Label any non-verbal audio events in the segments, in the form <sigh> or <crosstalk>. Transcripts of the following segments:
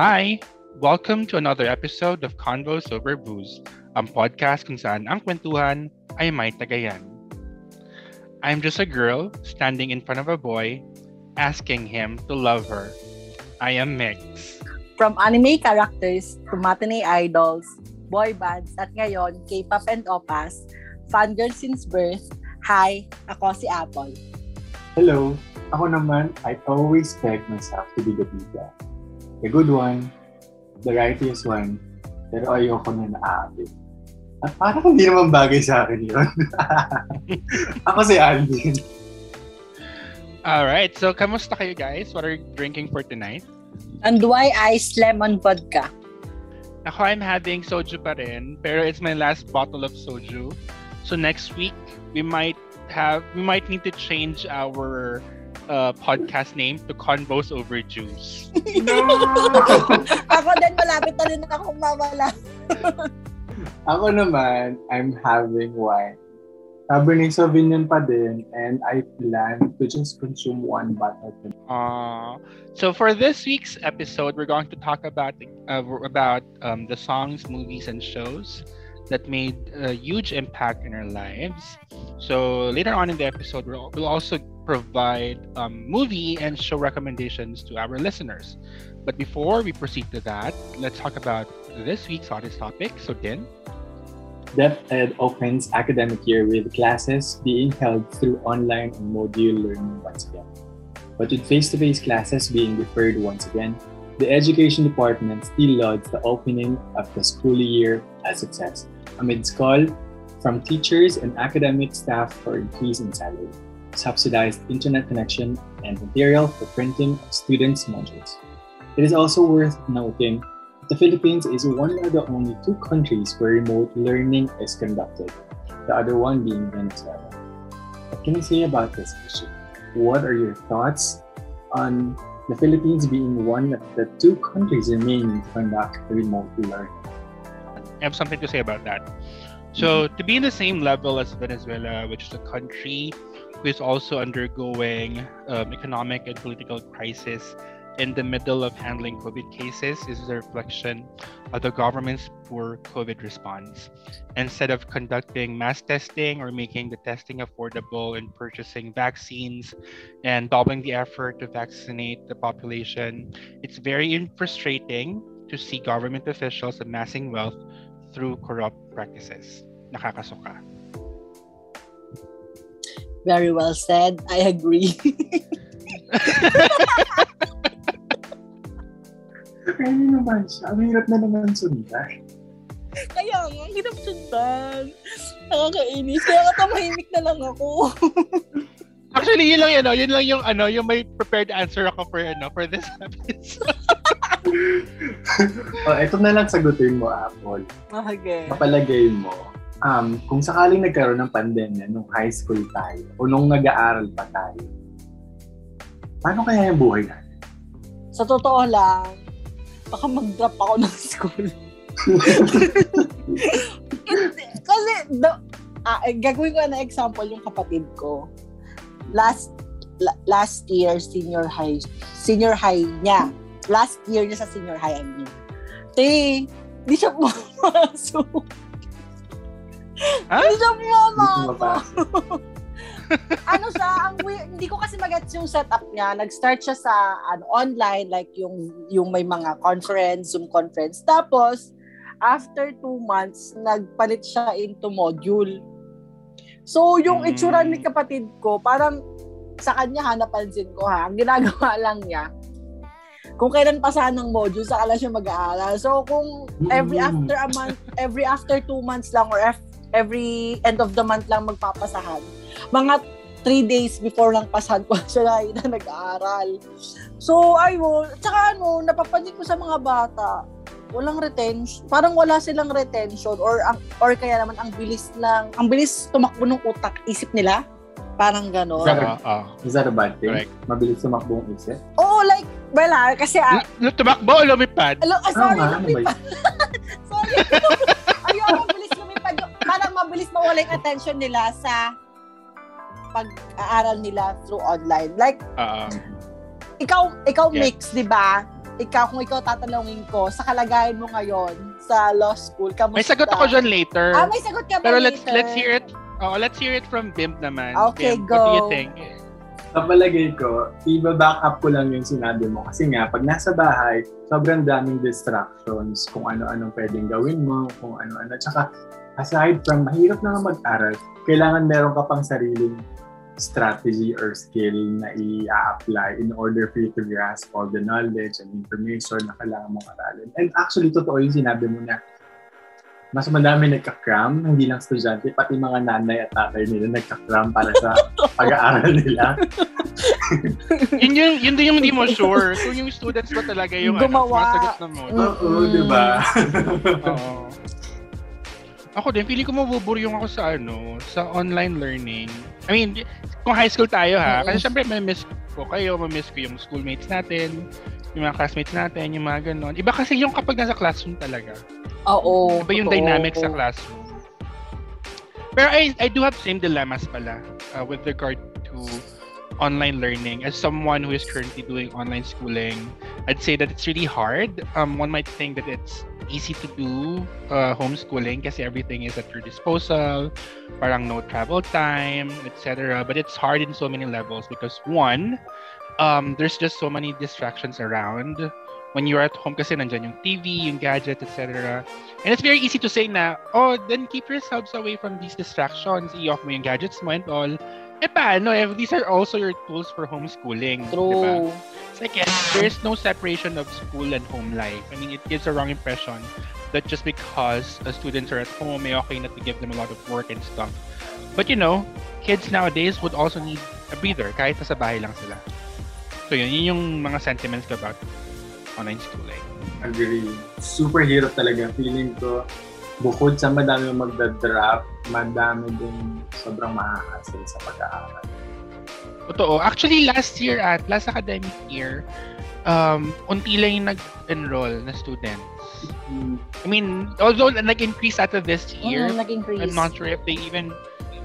Hi! Welcome to another episode of Convos Over Booze, ang podcast kung saan ang kwentuhan ay may tagayan. I'm just a girl standing in front of a boy asking him to love her. I am Mix. From anime characters to matinee idols, boy bands, at ngayon, K-pop and opas, fangirl since birth, hi, ako si Apple. Hello, ako naman, I always beg myself to be the bida. The good one, the righteous one, pero ayoko na naabit. At parang hindi naman bagay sa akin yun. <laughs> ako si Alvin. Alright, so kamusta kayo guys? What are you drinking for tonight? And why ice lemon vodka? Ako, I'm having soju pa rin, pero it's my last bottle of soju. So next week, we might have, we might need to change our uh, podcast name to Convos Over Juice. <laughs> ako din, malapit na rin akong mawala. <laughs> ako naman, I'm having wine. Cabernet Sauvignon pa din, and I plan to just consume one bottle. Uh, so for this week's episode, we're going to talk about uh, about um, the songs, movies, and shows that made a huge impact in our lives. So later on in the episode, we'll, also provide um, movie and show recommendations to our listeners. But before we proceed to that, let's talk about this week's hottest topic. So, Din. DepEd opens academic year with classes being held through online and module learning once again. But with face-to-face classes being deferred once again, the Education Department still lauds the opening of the school year as success amidst call from teachers and academic staff for increase in salary, subsidized internet connection, and material for printing of students' modules. It is also worth noting that the Philippines is one of the only two countries where remote learning is conducted, the other one being Venezuela. What can you say about this issue? What are your thoughts on the Philippines being one of the two countries remaining to conduct remote learning? I have something to say about that. So, mm-hmm. to be in the same level as Venezuela, which is a country who is also undergoing um, economic and political crisis in the middle of handling COVID cases, is a reflection of the government's poor COVID response. Instead of conducting mass testing or making the testing affordable and purchasing vaccines and doubling the effort to vaccinate the population, it's very frustrating to see government officials amassing wealth through corrupt practices. Nakakasuka. Very well said. I agree. Kaya naman siya. Ang hirap na naman sundan. Kaya nga, ang hirap sundan. Nakakainis. Kaya nga tamahimik na lang ako. Actually, yun lang yun, no? yun lang yung ano, yung may prepared answer ako for ano, for this episode. <laughs> <laughs> oh, ito na lang sagutin mo, Apple. Okay. Kapalagay mo, um, kung sakaling nagkaroon ng pandemya nung high school tayo o nung nag-aaral pa tayo, paano kaya yung buhay natin? Sa totoo lang, baka mag-drop ako ng school. Kasi, the, ah, eh, gagawin ko na example yung kapatid ko. Last last year senior high senior high niya last year niya sa senior high, I mean. Te, di siya pumasok. Huh? Di siya pumasok. ano siya, ang weird, hindi ko kasi magets yung setup niya. Nag-start siya sa ano, online, like yung, yung may mga conference, Zoom conference. Tapos, after two months, nagpalit siya into module. So, yung mm. itsura ni kapatid ko, parang sa kanya ha, napansin ko ha, ang ginagawa lang niya, kung kailan pasahan ng module, saka lang siya mag-aaral. So, kung every mm. after a month, every after two months lang or every end of the month lang magpapasahan, mga three days before lang pasahan ko <laughs> siya na nag-aaral. So, ayun. Tsaka ano, napapansin ko sa mga bata, walang retention. Parang wala silang retention or ang or kaya naman ang bilis lang, ang bilis tumakbo ng utak, isip nila. Parang gano'n. Is that a, uh, is that a bad thing? Correct. Mabilis tumakbo ang isip? Oo, oh, like, well, ah, kasi... Ah, L- tumakbo o lumipad? Alo, ah, sorry, oh, lumipad. <laughs> sorry. Ayun, mabilis lumipad. Parang mabilis mawala yung attention nila sa pag-aaral nila through online. Like, uh, ikaw, ikaw yeah. mix, di ba? ikaw, kung ikaw tatanungin ko, sa kalagayan mo ngayon sa law school, kamusta? May sagot ako dyan later. Ah, may sagot ka ba Pero later? let's let's hear it. Oh, let's hear it from Bimp naman. Okay, Bimp, What do you go. think? Sa palagay ko, iba-back up ko lang yung sinabi mo. Kasi nga, pag nasa bahay, sobrang daming distractions kung ano-anong pwedeng gawin mo, kung ano-ano. Tsaka, aside from mahirap na mag-aral, kailangan meron ka pang sariling strategy or skill na i-apply in order for you to grasp all the knowledge and information na kailangan mong aralin. And actually, totoo yung sinabi mo na mas madami nagka-cram, hindi lang estudyante, pati mga nanay at tatay nila nagka-cram para sa <laughs> pag-aaral nila. <laughs> yun yung yun din yung hindi mo sure kung yung students ba talaga yung Gumawa. ano, na mo. Oo, di ba? Oo. Ako din, feeling ko mabuburyong ako sa ano, sa online learning. I mean, kung high school tayo ha, kasi syempre may miss ko kayo, may miss ko yung schoolmates natin, yung mga classmates natin, yung mga ganon. Iba kasi yung kapag nasa classroom talaga. Oo. Iba yung totoo. dynamic sa classroom. Pero I, I do have same dilemmas pala uh, with regard to online learning. As someone who is currently doing online schooling, I'd say that it's really hard. Um, one might think that it's easy to do uh, homeschooling kasi everything is at your disposal, parang no travel time, etc. But it's hard in so many levels because one, um, there's just so many distractions around. When you're at home kasi nandyan yung TV, yung gadget, etc. And it's very easy to say na, oh, then keep yourselves away from these distractions. I-off mo yung gadgets mo and all. Eh paano if these are also your tools for homeschooling? Diba? True. Second, there's no separation of school and home life. I mean, it gives a wrong impression that just because uh, students are at home, may okay na to give them a lot of work and stuff. But you know, kids nowadays would also need a breather kahit nasa bahay lang sila. So yun, yun yung mga sentiments ko about online schooling. Agree. Super hirap talaga. Feeling ko, bukod sa madami yung magda-drop, madami din sobrang mahahasel sa pag-aaral. Totoo. Actually, last year at last academic year, um, unti lang yung nag-enroll na students. I mean, although nag-increase out of this year, Mm, nag-increase. I'm not sure if they even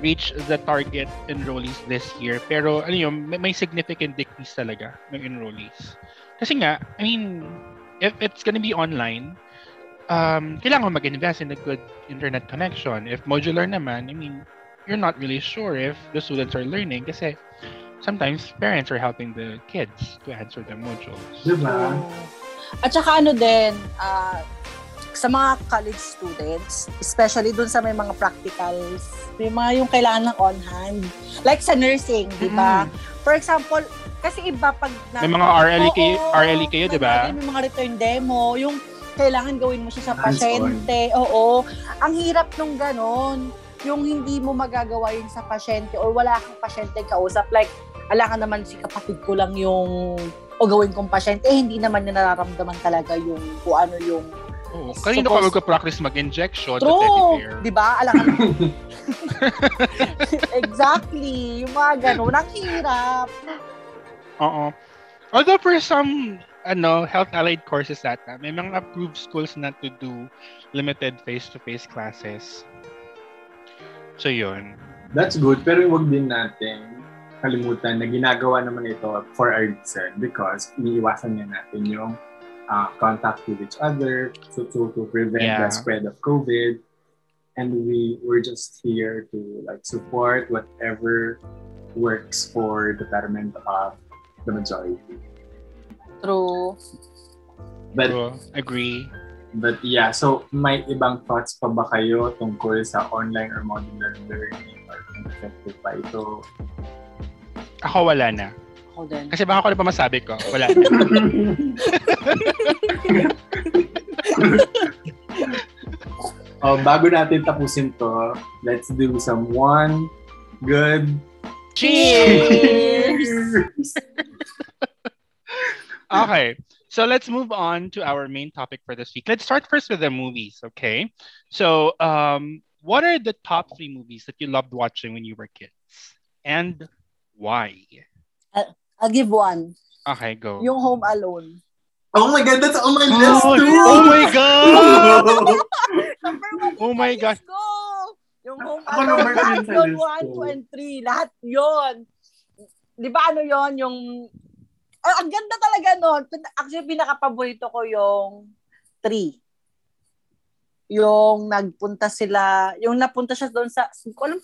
reach the target enrollees this year. Pero ano yun, may, may significant decrease talaga ng enrollees. Kasi nga, I mean, if it's gonna be online, um, kailangan mo mag-invest in a good internet connection. If modular naman, I mean, you're not really sure if the students are learning kasi sometimes parents are helping the kids to answer the modules. Diba? At saka ano din, ah, sa mga college students, especially dun sa may mga practicals, may mga yung kailangan ng on-hand. Like sa nursing, di ba? For example, kasi iba pag... na- May mga RLE kayo- RLE kayo, di ba? May mga return demo, yung kailangan gawin mo siya sa Hands-on. pasyente. Oo. Ang hirap nung ganon. Yung hindi mo magagawa yun sa pasyente or wala kang pasyente kausap. Like, ala ka naman si kapatid ko lang yung o gawin kong pasyente, eh, hindi naman niya nararamdaman talaga yung kung ano yung Oo. Kanino ka Suppose- magka-practice mag-injection true. Di ba? Ala ka <laughs> exactly. Yung mga ganun. Ang hirap. Oo. Although for some ano, health allied courses ata, may mga approved schools na to do limited face-to-face classes. So yun. That's good, pero huwag din natin kalimutan na ginagawa naman ito for a reason because iniiwasan niya natin yung uh, contact with each other to, to, to prevent Yeah. the spread of COVID. And we we're just here to like support whatever works for the betterment of the majority. True. But So, agree. But yeah, so may ibang thoughts pa ba kayo tungkol sa online or modular learning or effective ba ito? Ako wala na. Ako din. Kasi baka ako na pa masabi ko, wala <laughs> oh, bago natin tapusin to, let's do some one good Cheers! <laughs> Okay. So let's move on to our main topic for this week. Let's start first with the movies, okay? So, um, what are the top three movies that you loved watching when you were kids? And why? I'll give one. Okay, go. Yung Home Alone. Oh my God, that's on my Oh, list too! oh my God! Number one Oh my God. ko. Yung Home Alone, number lahat three yun, one, two, and three. Lahat yun. Di ba ano yun, yung Ah, ang ganda talaga nun. Actually, pinaka-paborito ko yung 3. Yung nagpunta sila, yung napunta siya doon sa, ko alam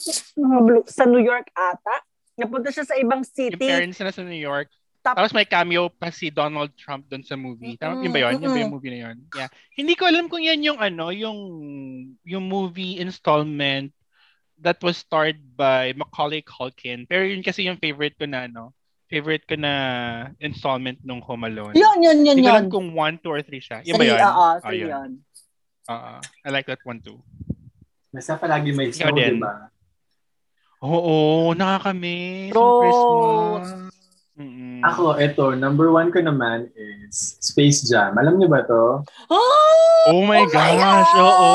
sa New York ata. Napunta siya sa ibang Yung city. parents na sa New York. Tap- Tapos may cameo pa si Donald Trump doon sa movie. Tama Mm-mm, yun ba yun? Yun ba yung movie na yun? Yeah. Hindi ko alam kung yan yung ano, yung yung movie installment that was starred by Macaulay Culkin. Pero yun kasi yung favorite ko na ano, favorite ko na installment nung Home Alone. Yun, yun, yun, Hindi ko yun. alam kung 1, 2, or 3 siya. Yun ba yun? Oo, Ah, three yun. yun. Ah, I like that one too. Basta palagi may snow, di ba? Oo, nakakamiss. Yung Christmas. Mm-mm. Ako, eto, number one ko naman is Space Jam. Alam niyo ba to? Oh, Oh my Oh my gosh, God! oo.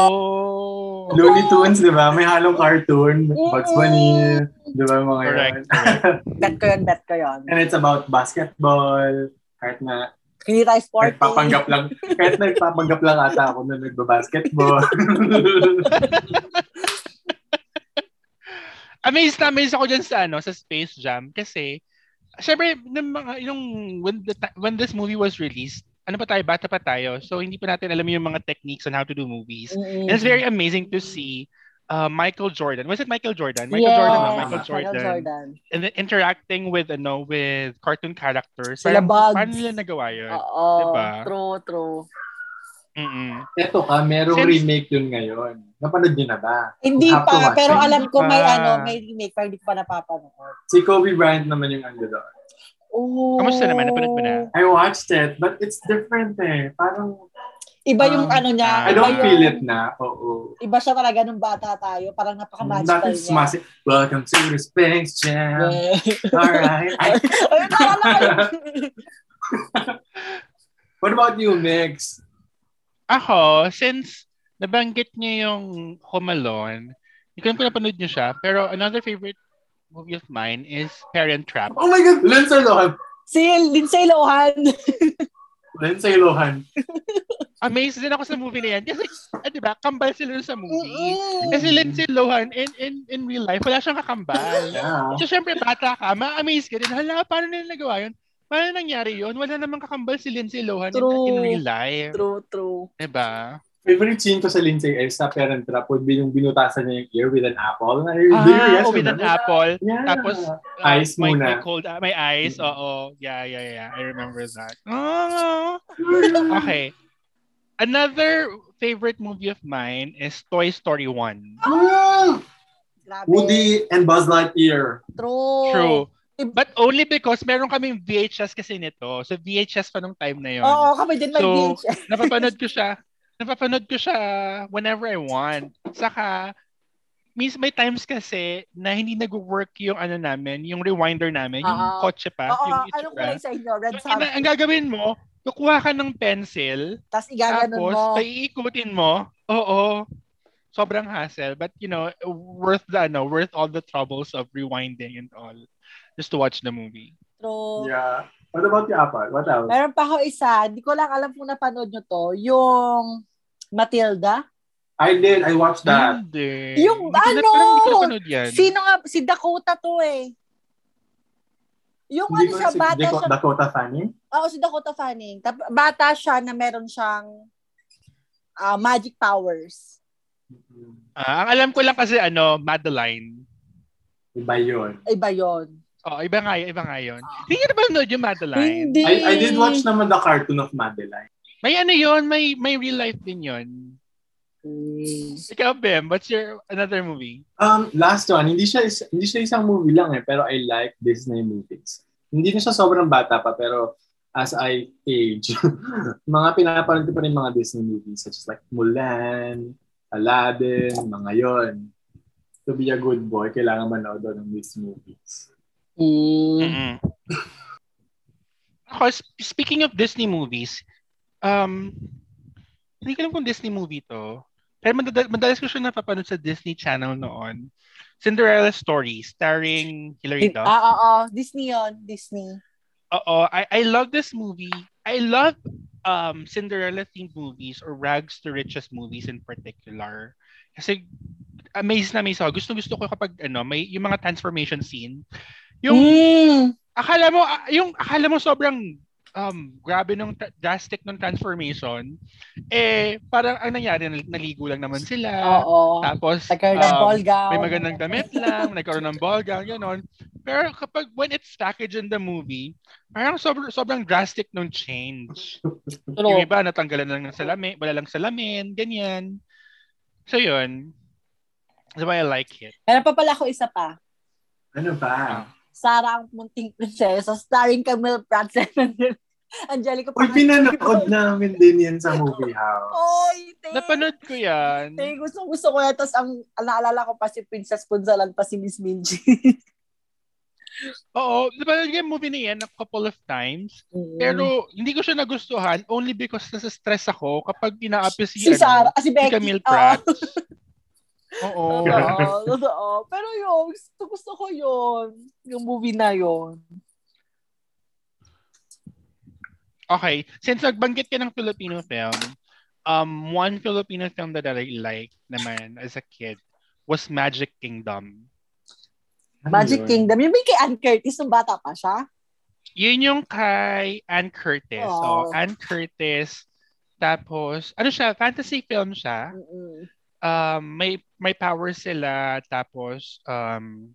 Looney Tunes, di ba? May halong cartoon. Bugs Bunny, di ba mga Correct, yun? <laughs> bet ko yun, bet ko yun. And it's about basketball. Kahit na Hindi tayo sporty. nagpapanggap lang, kahit nagpapanggap lang ata ako na nagbabasketball. <laughs> Amazed na amazed ako dyan sa ano, sa Space Jam kasi syempre nung mga yung when the when this movie was released, ano pa tayo, bata pa tayo. So hindi pa natin alam yung mga techniques on how to do movies. Mm-mm. And it's very amazing to see uh, Michael Jordan. Was it Michael Jordan? Michael Yes. Jordan, no? Michael Michael Jordan. Michael Jordan. And then interacting with ano with cartoon characters. Sila Parang, Bugs. Paano nila nagawa yun? Oo, Diba? true, true. Mm-mm. Eto ka, merong Since- remake yun ngayon. Napanood niyo na ba? Hindi pa, watch pero it. alam ko may Pa. ano, may remake, pero hindi ko pa napapanood. Si Kobe Bryant naman yung ano doon. Oh. Kamusta naman? Napanood mo na? I watched it, but it's different eh. Parang, Iba yung Um, ano niya. I I don't yung, feel it na. Oo. Iba siya talaga nung bata tayo. Parang napaka-magical niya. sumasi, welcome to the Space Jam. Yeah. <laughs> Alright. <laughs> Ko yun. <laughs> What about you, Mix? Ako, since nabanggit niyo yung Home Alone, hindi ko kung napanood niyo siya, pero another favorite movie of mine is Parent Trap. Oh my God! Lindsay Lohan. si Lindsay Lohan. <laughs> Lindsay Lohan. Amazed din ako sa movie na yan. Kasi, ah, di ba, kambal sila sa movie. Mm-mm. Kasi Lindsay Lohan, in, in, in real life, wala siyang kakambal. Yeah. So, syempre, bata ka, ma-amaze ka din. Hala, paano nila nagawa yun? Paano nangyari yun? Wala namang kakambal si Lindsay Lohan in, True. in real life. True, true. Diba? Favorite scene ko sa Lindsay is sa Parent Trap would be yung binutasan niya yung ear with an apple. You Ah, oh, with an remember that? apple. Yeah. Tapos, uh, Ice may, muna. May cold, ah, may ice, oo. Yeah, yeah, yeah. I remember that. Oh. Okay. Another favorite movie of mine is Toy Story 1. Ah! Grabe. Woody and Buzz Lightyear. True. True. But only because meron kaming VHS kasi nito. So VHS pa nung time na yon. Oo, kami din may So, VHS. napapanood <laughs> ko siya. Napapanood ko siya whenever I want. Saka, means may times kasi na hindi nag-work yung ano namin, yung rewinder namin, yung Oo. kotse pa, Oo, yung anong itsura. kulay sa inyo? Red So, ang, ang gagawin mo, kukuha ka ng pencil, Tapos igaganon tapos mo. paiikutin mo. Oo. Sobrang hassle. But, you know, worth the, ano, worth all the troubles of rewinding and all. Just to watch the movie. True. Yeah. What about you, Apple? What else? Meron pa ako isa, hindi ko lang alam kung napanood nyo to, yung Matilda. I did. I watched that. Hindi. Yung Hindi na- ano, parang Hindi ko napanood yan. Sino nga, si Dakota to eh. Yung Hindi ano siya, si bata Dakota, siya. Dakota Fanning. Oo, si Dakota Fanning. Bata siya na meron siyang ah, magic powers. Ah, ang alam ko lang kasi ano, Madeline. Iba yun. Iba yun. Oh, iba nga yun, iba nga yun. Hindi ka na ba nanood yung Madeline? Hindi. I, I did watch naman the cartoon of Madeline. May ano yun, may may real life din yun. Hmm. Ikaw, Bem, what's your another movie? Um, last one, hindi siya is- hindi siya isang movie lang eh, pero I like Disney movies. Hindi na siya sobrang bata pa, pero as I age, <laughs> mga pinapanood ko pa rin mga Disney movies such as like Mulan, Aladdin, mga yon. To be a good boy, kailangan manood doon ng these movies. Hmm. Mm-mm. Ako, sp- speaking of Disney movies, um, hindi ko alam kung Disney movie to. Pero madalas, madalas ko siya napapanood sa Disney Channel noon. Cinderella Story, starring Hilary Duff. Ah, oo. Disney yun. Disney. Oo, I, I love this movie. I love um, Cinderella-themed movies or rags to riches movies in particular. Kasi amazed na amazed ako. Gusto gusto ko kapag ano, may yung mga transformation scene. Yung Hmm. akala mo, ah, yung akala mo sobrang um, grabe nung tra- drastic nung transformation, eh, parang ang nangyari, nal- naligo lang naman sila. Oo. Tapos, Nagkaroon ng um, ball gown. may magandang damit lang, nagkaroon ng ball gown, gano'n. Pero kapag when it's packaged in the movie, parang sobrang, sobrang drastic nung change. True. Yung iba, natanggalan lang ng salamin, wala lang salamin, ganyan. So yun. That's why I like it. Meron pa pala ako isa pa. Ano ba? Sarah ang munting prinsesa, starring Camille Pratt and Angelica Uy, pinanood namin din yan sa movie house. Oy, te. Napanood ko yan. Te, gusto, gusto ko yan. Tapos ang naalala ko pa si Princess Punzalan pa si Miss Minji. <laughs> Oo, napanood ko yung movie na yan a couple of times. Pero hindi ko siya nagustuhan only because nasa stress ako kapag ina-appeal si, si ano, Sarah, ah, si si Becky. Camille Oo. Pratt. Oo. <laughs> Oo, <laughs> totoo. Pero yun, gusto, gusto ko yun. Yung movie na yun. Okay, since nagbanggit ka ng Filipino film, um, one Filipino film that I like naman as a kid was Magic Kingdom. Magic yun? Kingdom. Yung may kay Ann Curtis nung bata pa siya. Yun yung kay Anne Curtis. Oh. So, Anne Curtis, tapos, ano siya, fantasy film siya. Mm-mm. Um, may, may power sila, tapos, um,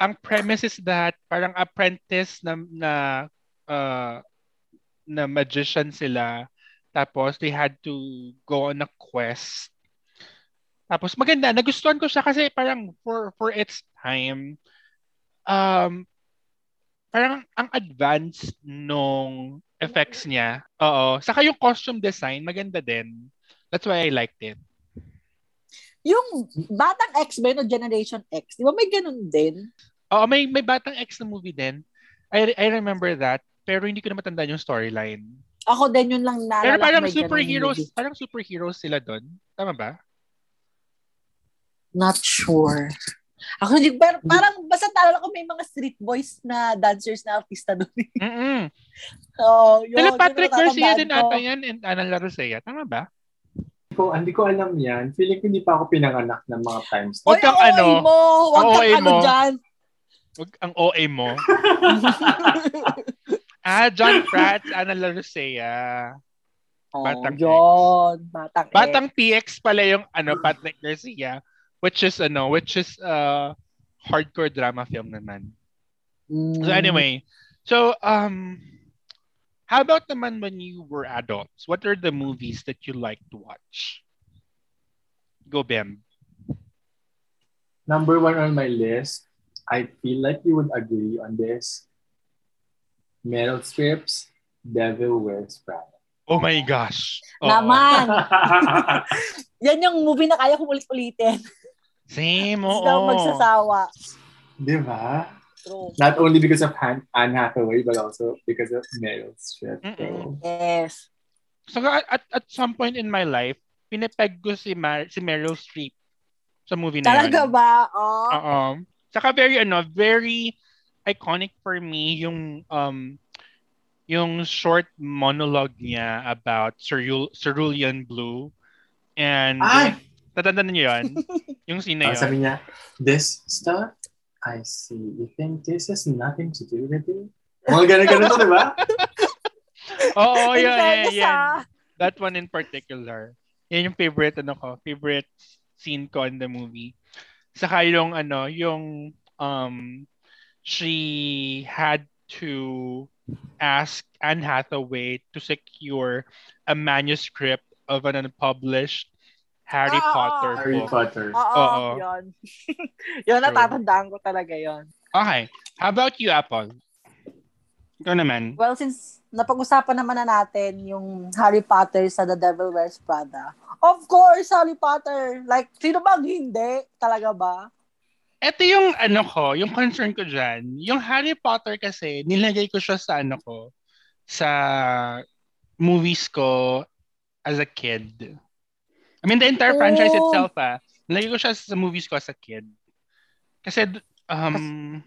ang premise is that parang apprentice na, na, uh, na magician sila. Tapos, they had to go on a quest. Tapos, maganda. Nagustuhan ko siya kasi parang for, for its time, um, parang ang advanced nung effects niya. Oo. Saka yung costume design, maganda din. That's why I liked it. Yung Batang X ba yun o Generation X? Di ba may ganun din? Oo, may, may Batang X na movie din. I, I remember that. Pero hindi ko na matandaan yung storyline. Ako din yun lang naalala Pero parang superheroes, parang superheroes sila doon. Tama ba? Not sure. Ako hindi, pero parang basta naalala ko may mga street boys na dancers na artista doon. Mm-mm. <laughs> Oo, yun. Sila Patrick Garcia din ata yan and Ana Larosea. Tama ba? Ko, hindi ko alam yan. Feeling ko hindi pa ako pinanganak ng mga times. Oy, Huwag kang ang ano, mo. Huwag ang kang OA ano mo. dyan. Wag ang OA mo. <laughs> ah, John Pratt, Ana Larosea. Oh, Batang X. yun. Batang, Batang X. PX pala yung ano Patrick Garcia which is ano which is uh hardcore drama film naman. Mm. So anyway, so um how about naman when you were adults? What are the movies that you like to watch? Go Bem. Number one on my list, I feel like you would agree on this. Meryl Streep's Devil Wears Prada. Oh my gosh. Oo. <laughs> Naman. <laughs> Yan yung movie na kaya kong ulit-ulitin. Same, Hindi oo. ako magsasawa. Di ba? True. Not only because of Han- Anne Hathaway, but also because of Meryl Streep. So, Yes. So at, at, at some point in my life, pinepeg ko si, Mar- si Meryl Streep sa movie na Talaga yun. ba? Oh. Oo. Saka very ano, very iconic for me yung um yung short monologue niya about Cerul- Cerulean Blue. And Ay! tatandaan niyo yun? <laughs> yung scene na ah, yun. sabi niya, this stuff, I see. You think this has nothing to do with it? Mga ganun-ganun to, di ba? <laughs> Oo, In yun, yan, yan. ah. That one in particular. Yan yung favorite ano ko, favorite scene ko in the movie. Saka yung ano, yung um she had to ask Anne Hathaway to secure a manuscript of an unpublished Harry Ah, Potter Harry book. Potter. Oo, Oo. yun. <laughs> yun, natatandaan ko talaga yun. Okay. How about you, Apple? Ikaw naman. Well, since napag-usapan naman na natin yung Harry Potter sa The Devil Wears Prada. Of course, Harry Potter. Like, sino bang hindi? Talaga ba? Ito yung ano ko, yung concern ko dyan. Yung Harry Potter kasi, nilagay ko siya sa ano ko, sa movies ko as a kid. I mean, the entire franchise Oh. itself, ah. Nilagay ko siya sa movies ko as a kid. Kasi, um,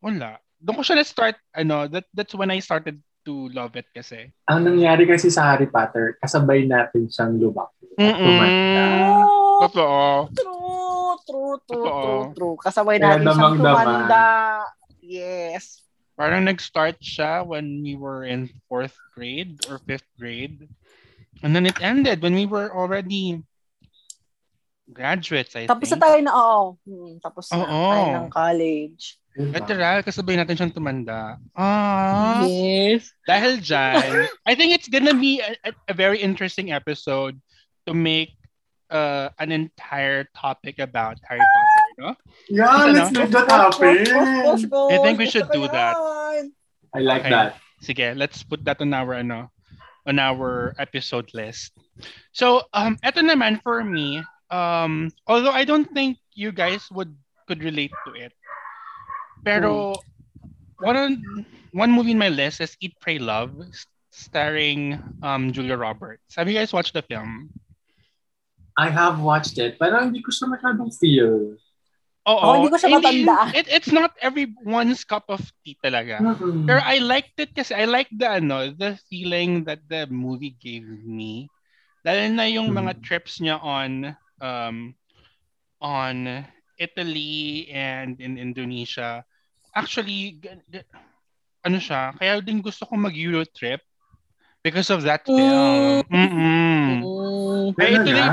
wala. Doon ko siya na-start, ano, that, that's when I started to love it kasi. Ang nangyari kasi sa Harry Potter, kasabay natin siyang lumaki. tumanda. Oh, Totoo. true, true, true, Oo. true, true. Kasabay Kaya natin siyang damang-dama. tumanda. Yes. Parang nag-start siya when we were in fourth grade or fifth grade. And then it ended when we were already graduates, I Tapos na think. tayo na, oo. Hmm, tapos na Oo. tayo ng college. Literal, kasabay natin siyang tumanda. Ah, Yes. dahil dyan, <laughs> I think it's gonna be a, a- a very interesting episode to make uh, an entire topic about Harry Potter, no? Yeah, let's make that happen. I think we should do that. I like Okay. that. Sige, let's put that on our ano, on our episode list. So, um eto naman for me, um although I don't think you guys would could relate to it. Pero one on- one movie in my list is Eat Pray Love starring um Julia Roberts. Have you guys watched the film? I have watched it, pero hindi ko siya masyadong feel. Oo. Oh, hindi ko siya matandaan. It, it's not everyone's cup of tea talaga. Mm-mm. Pero I liked it kasi I like the ano, the feeling that the movie gave me. Dahil na yung mga Hmm. trips niya on um on Italy and in Indonesia. Actually, g- g- ano siya, kaya din gusto ko mag-Euro trip because of that film. Mm-mm. Mm. Kaya ituloy,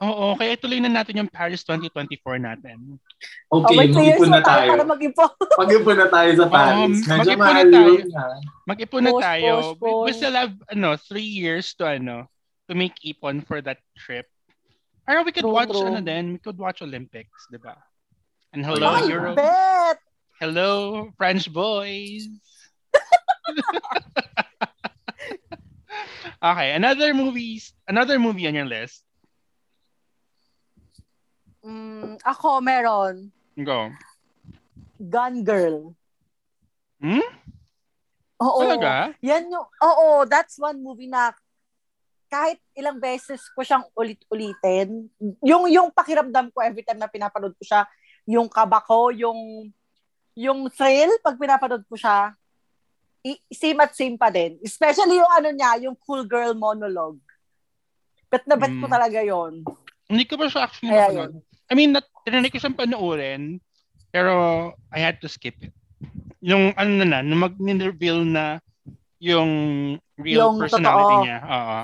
oo, kaya ituloy na natin yung Paris 2024 natin. Oh, Okay, years mag-ipon na tayo tayo. para mag-ipon. <laughs> Mag-ipon na tayo sa Paris. Um, mag-ipon na tayo. Mag-ipon na Post, tayo. post, We, we post. still have ano, three years to ano, to make ipon for that trip. Or we could True, watch true. ano din, we could watch Olympics, 'di ba? And hello Ay, Ay, Euro. bet! Hello French boys. <laughs> okay, another movies, another movie on your list. Mm, ako, meron. Go. Gun Girl. Hmm? Oo. Talaga? Yan yung, oo, that's one movie na kahit ilang beses ko siyang ulit-ulitin, yung yung pakiramdam ko every time na pinapanood ko siya, yung kaba ko, yung yung thrill pag pinapanood ko siya, i- same at same pa din. Especially yung ano niya, yung cool girl monologue. Bet na bet ko Mm. talaga yon. Hindi ko pa siya actually Kaya napanood. yun. I mean, nat- tinanay ko siyang panoorin, pero I had to skip it. Yung ano na na, nung mag-reveal na yung real Yung personality totoo. niya. Oo.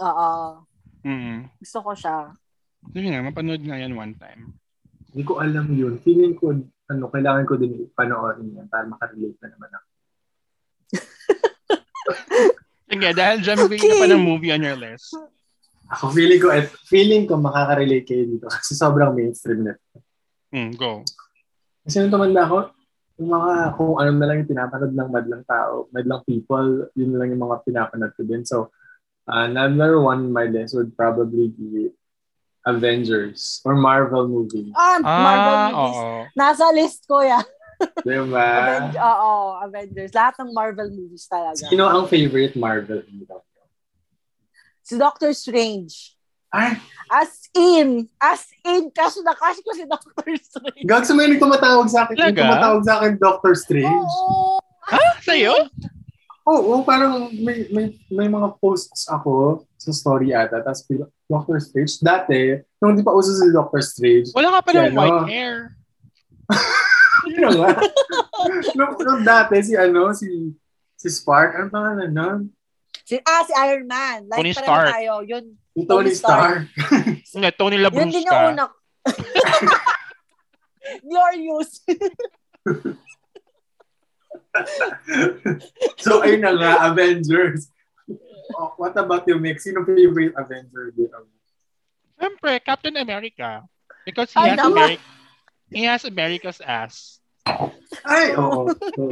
Oo. Mm. Gusto ko siya. Sige nga, mapanood nga yan one time. Hindi ko alam yun. Feeling ko, ano, kailangan ko din panoorin yan para makarelate na naman ako. <laughs> Sige, dahil dyan, bigyan ka pa ng movie on your list. Ako feeling ko, at feeling ko makaka-relate kayo dito kasi sobrang mainstream na. Mm, go. Kasi nung tumanda ako, yung mga kung ano na lang yung pinapanood ng madlang tao, madlang people, yun lang yung mga pinapanood ko din. So, uh, number one on my list would probably be Avengers or Marvel movie. Ah, Marvel Ah, movies. oo. Nasa list ko yan. Diba? Aven- oo, Avengers. Lahat ng Marvel movies talaga. Sino ang favorite Marvel hero? Si Doctor Strange. Ay, As in, as in, kaso na kasi ko si Doctor Strange. gags may nagtumatawag sa akin. Talaga? tumatawag sa akin, Doctor Strange. Oo. Ah, sa'yo? Oo, parang may, may, may mga posts ako sa story ata. Tapos Doctor Strange. Dati, nung di pa uso si Doctor Strange, Wala ka pa ng white no? hair. <laughs> yun na nga. <laughs> nung, nung dati, si ano, si si Spark, ano pangalan nun? Si, ah, si Iron Man. Like, Tony Stark. tayo. Yun, Si Tony Tony Stark. <laughs> Nga, Tony yun din yung Labrusca. una. Glorious. <laughs> so, ayun na nga, Avengers. Oh, what about you, Mick? Sino favorite Avenger dito? Siyempre, Captain America. Because he Ay, has, naman. Ameri- he has America's ass. Ay, oo. Oh.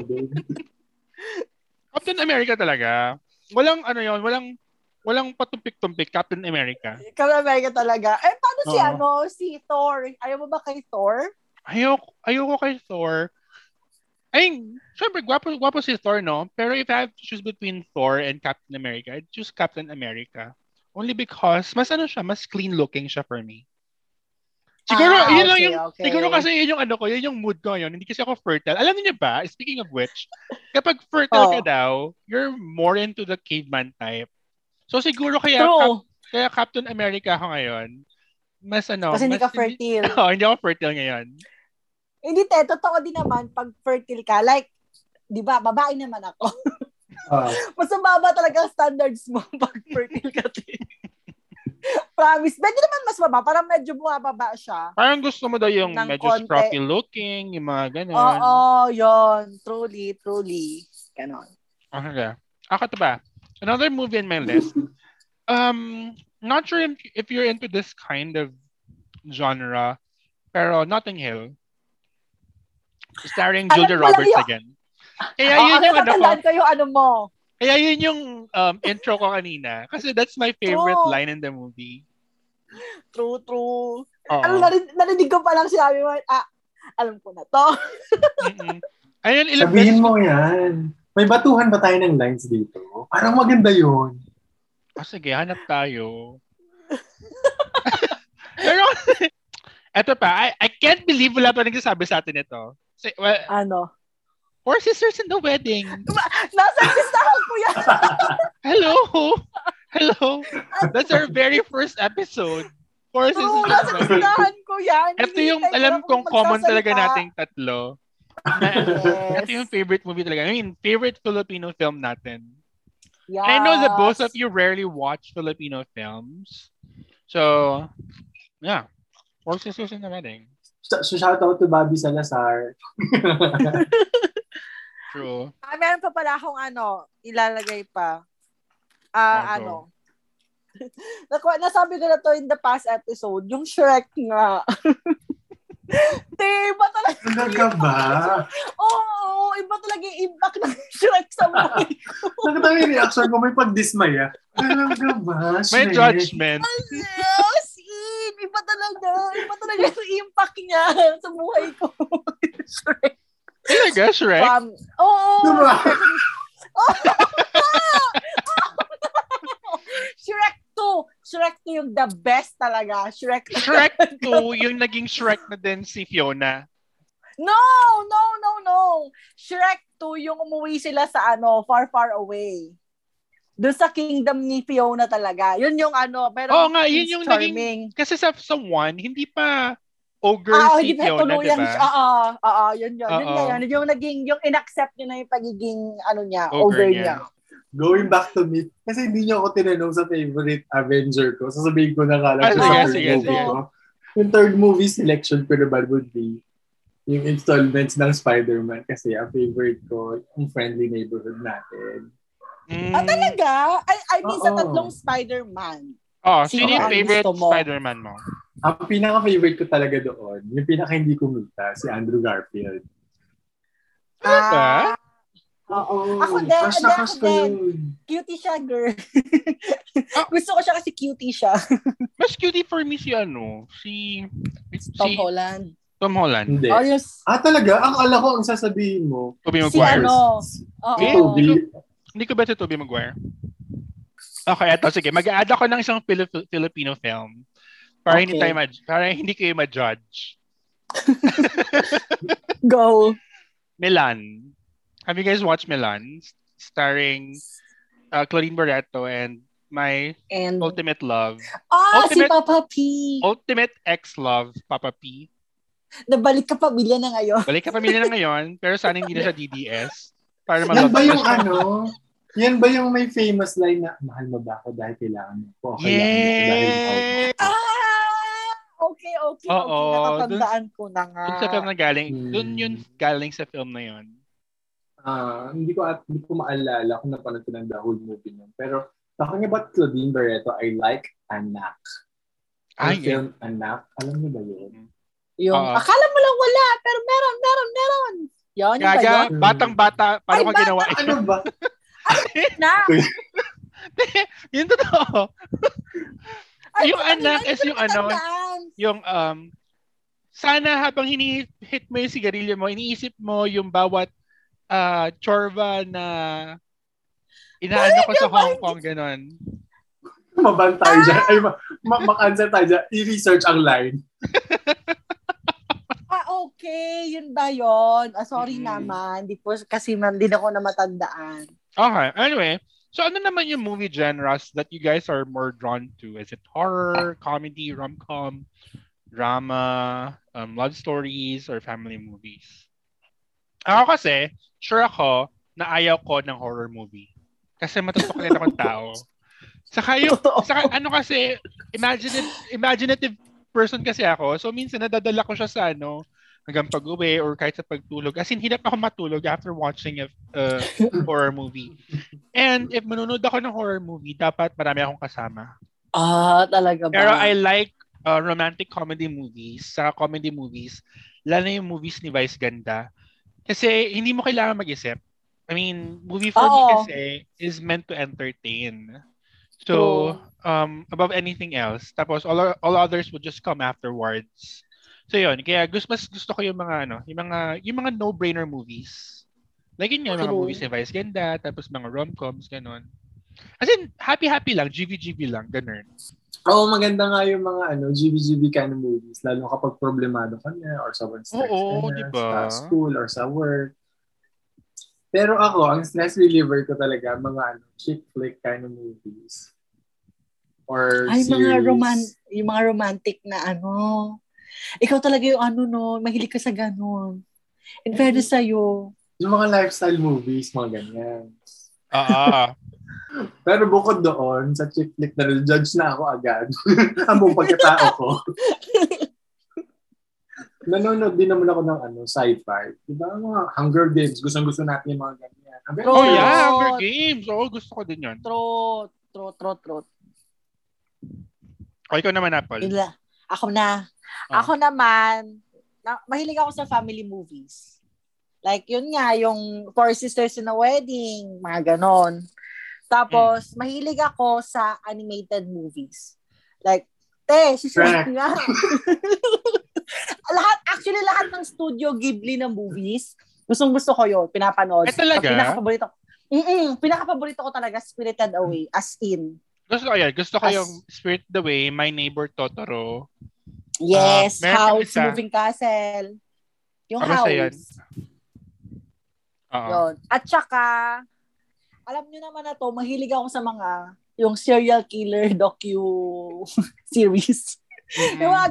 Captain America talaga. Walang ano yon, walang walang patumpik-tumpik Captain America. Captain America talaga. Eh, paano si Oo. ano, si Thor? Ayaw mo ba kay Thor? Ayoko, ayoko kay Thor. Ay, syempre, gwapo, gwapo si Thor, no? Pero if I have to choose between Thor and Captain America, I'd choose Captain America. Only because, mas ano siya, mas clean looking siya for me. Siguro, Ah, yun lang okay, yung, okay. siguro kasi yun yung ano ko, yun yung mood ko ngayon. Hindi kasi ako fertile. Alam niyo ba, speaking of which, kapag fertile Oh. ka daw, you're more into the caveman type. So siguro kaya, True. Cap- kaya Captain America ako ngayon, mas ano, Kasi hindi mas ka fertile. <laughs> Oo, hindi ako fertile ngayon. Hindi, te, totoo din naman pag fertile ka. Like, di ba, babae naman ako. <laughs> Ah, Mas mababa talaga ang standards mo <laughs> pag fertile ka din. <laughs> Promise. Medyo naman mas baba. Parang medyo bumababa siya. Parang gusto mo daw yung Ng medyo konti. scruffy looking, yung mga ganun. Oo, yon Truly, truly. Ganon. Okay. Ako to ba? Another movie in my list. Um, not sure if, if you're into this kind of genre, pero Notting Hill. Starring Julia Roberts yun. again. Kaya Oh, yun yung ano ko. ko yung ano mo. Kaya yun yung um, intro ko kanina. Kasi that's my favorite True. line in the movie. True, true. Oo. Ano, narinig, narinig ko pa lang sinabi mo, ah, alam ko na to. Ayun, ilang sabihin mo yan. May batuhan ba tayo ng lines dito? Parang maganda yun. Ah, sige, hanap tayo. <laughs> Pero, eto pa, I, I can't believe wala pa nagsasabi sa atin ito. Say, well, Ano? Four Sisters in the Wedding. Nasa listahan ko yan. <laughs> Hello! Hello! That's our very first episode. Four Sisters in the nasa Wedding. listahan ko yan. Ito yung alam kong common talaga nating tatlo. Yes. ito yung favorite movie talaga. I mean, favorite Filipino film natin. Yes. And I know that both of you rarely watch Filipino films. So, yeah. Four Sisters in the Wedding. So, shout out to Bobby Salazar. <laughs> True. Ah, meron pa pala akong ano, ilalagay pa. Ah, Ah, ano. <laughs> Naku, nasabi ko na to in the past episode, yung Shrek nga. <laughs> Te, iba talaga. Talaga ba? Oo, iba talaga yung impact ng Shrek sa buhay ko. Nakita yung reaction ko, may pagdismaya. Talaga ba? May Shrek? judgment. Yes, in. Iba talaga. Iba talaga yung impact niya <laughs> sa buhay ko. Shrek. Talaga, Shrek? Um, oo. Diba? Shrek 2. Shrek <laughs> 2 yung the best talaga. Shrek 2. Shrek 2, yung naging Shrek na din si Fiona. No, no, no, no. Shrek 2 yung umuwi sila sa ano, far, far away. Doon sa kingdom ni Fiona talaga. Yun yung ano, pero Oo nga, yun yung charming. Kasi sa, sa one, hindi pa ogre Ah, si hindi Fiona, di siya. ba? Oo, oo, yun yun. Yun Oo. nga yun. Yung naging, yung inaccept niya na yung pagiging, ano niya, Ogre ogre niya. niya. Going back to me, kasi hindi niyo ako tinanong sa favorite Avenger ko. Sasabihin ko na kala Ah, sa sige, third sige, movie sige. ko. Yung third movie selection ko naman would be yung installments ng Spider-Man kasi ang favorite ko, yung friendly neighborhood natin. Mm. Ah, talaga? I, I mean, sa tatlong Spider-Man. Oh, Sino sino yung favorite mo? Spider-Man mo? Ang pinaka-favorite ko talaga doon, yung pinaka hindi kumita, si Andrew Garfield. Talaga? Ah, Oo. Ako din, na ako ko din. yun. Cutie siya, girl. <laughs> Ah. Gusto ko siya kasi cutie siya. <laughs> Mas cutie for me si ano, si, si Tom Holland. Tom Holland. Hindi. Oh, yes. Ah, talaga? Ang ala ko, ang sasabihin mo. Tobey Si Maguire. ano? Oo. Eh, Toby. Hindi ko ba si Tobey Maguire? Okay, eto, sige. Mag-add ako ng isang Fili- Filipino film. Para hindi Okay. tayo ma- para hindi kayo ma-judge. <laughs> Go. Milan. Have you guys watched Milan? Starring uh, Claudine Barreto and my And, ultimate love. ah, si ultimate- Papa P. Ultimate ex-love, Papa P. Nabalik ka pamilya na ngayon. Balik ka pamilya na ngayon, pero sana hindi na sa DDS. Para Yan ba yung ano? Yan ba yung may famous line na, mahal mo ba ako dahil kailangan mo ko? Ako dahil mahal mo ako." Ah! Okay, okay, Oo, okay. Natatandaan ko na nga. Dun sa film na galing, Hmm. dun yun galing sa film na yun. Ah, hindi ko at hindi ko maalala kung napanood ko ng the whole movie nun. Pero talking about Claudine Barreto, I like Anak. Ang Ay, film Anak, alam niyo ba yun? Yung, Oo. akala mo lang wala, pero meron, meron, meron. Yan, yung ba Gaga, yun? yun? batang-bata, paano Ay, ko ginawa? Ano ba? <laughs> Na, <laughs> yun totoo. Ay, Yung anak hindi is yung ano? Yung, um, sana habang hini-hit mo yung sigarilyo mo, iniisip mo yung bawat ah, chorba na inaano ko sa Hong Kong, ganon. Maban tayo dyan. Ay, ma- ma- ma-cancel tayo dyan. I-research ang line. <laughs> Ah, okay. Yun ba yun? Ah, sorry Mm. naman. Di po, kasi man, din ako na matandaan. Okay, anyway. So ano naman yung movie genres that you guys are more drawn to? Is it horror, comedy, rom-com, drama, um, love stories, or family movies? Ako kasi, sure ako na ayaw ko ng horror movie. Kasi matutok rin akong <laughs> tao. Saka yung, saka ano kasi, imaginative, imaginative person kasi ako. So minsan nadadala ko siya sa ano, hanggang pag-uwi or kahit sa pagtulog. As in, hirap ako matulog after watching a uh, <laughs> horror movie. And if manonood ako ng horror movie, dapat marami akong kasama. Ah, talaga ba? Pero I like uh, romantic comedy movies, sa comedy movies, lalo na yung movies ni Vice Ganda. Kasi hindi mo kailangan mag-isip. I mean, movie for Oo. me kasi is meant to entertain. So, um, above anything else. Tapos, all, all others would just come afterwards. So, yun. Kaya gusto, mas gusto ko yung mga, ano, yung mga, yung mga no-brainer movies. Like yun yung mga True. movies ni Vice Ganda, tapos mga rom-coms, ganun. As in, happy-happy lang, GV-GV lang, ganun. Oo, maganda nga yung mga ano, GBGB kind of movies, lalo kapag problemado ka na or sobrang stress Oo, ka na diba? sa school or sa work. Pero ako, ang stress reliever ko talaga, mga ano, chick flick kind of movies. Or Ay, series. mga roman yung mga romantic na ano. Ikaw talaga yung ano, no? Mahilig ka sa ganun. In fairness sa'yo. Yung mga lifestyle movies, mga ganyan. Ah, <laughs> Pero bukod doon, sa chick flick na judge na ako agad. <laughs> ang buong pagkatao ko. <laughs> Nanonood din naman ako ng ano, sci-fi. Diba? Mga Hunger Games. Gustong-gusto natin yung mga ganyan. Ang Oh, oh yeah. Hunger Games. Oo, gusto ko din yun. True, true, true, true. O, ikaw naman, Apple. Lang. Ako na. Ah. Ako naman, na, mahilig ako sa family movies. Like, yun nga, yung Four Sisters in a Wedding, mga ganon. Tapos, mahilig ako sa animated movies. Like, te, si Shrek. Nga. <laughs> lahat, actually, lahat ng Studio Ghibli na movies, gustong gusto ko yun, pinapanood. Eh, talaga? Pinaka-paborito, Mm-mm, pinaka-paborito ko talaga, Spirited Away, as in. Gusto ko yan. Gusto ko As- yung Spirit the Way, My Neighbor Totoro. Yes, meron pang House, isa. Moving Castle. Yung Ah, basta House. Oo. Yun. At saka, alam nyo naman na to, mahilig ako sa mga yung serial killer <laughs> docu series. Mm-mm. Yung mga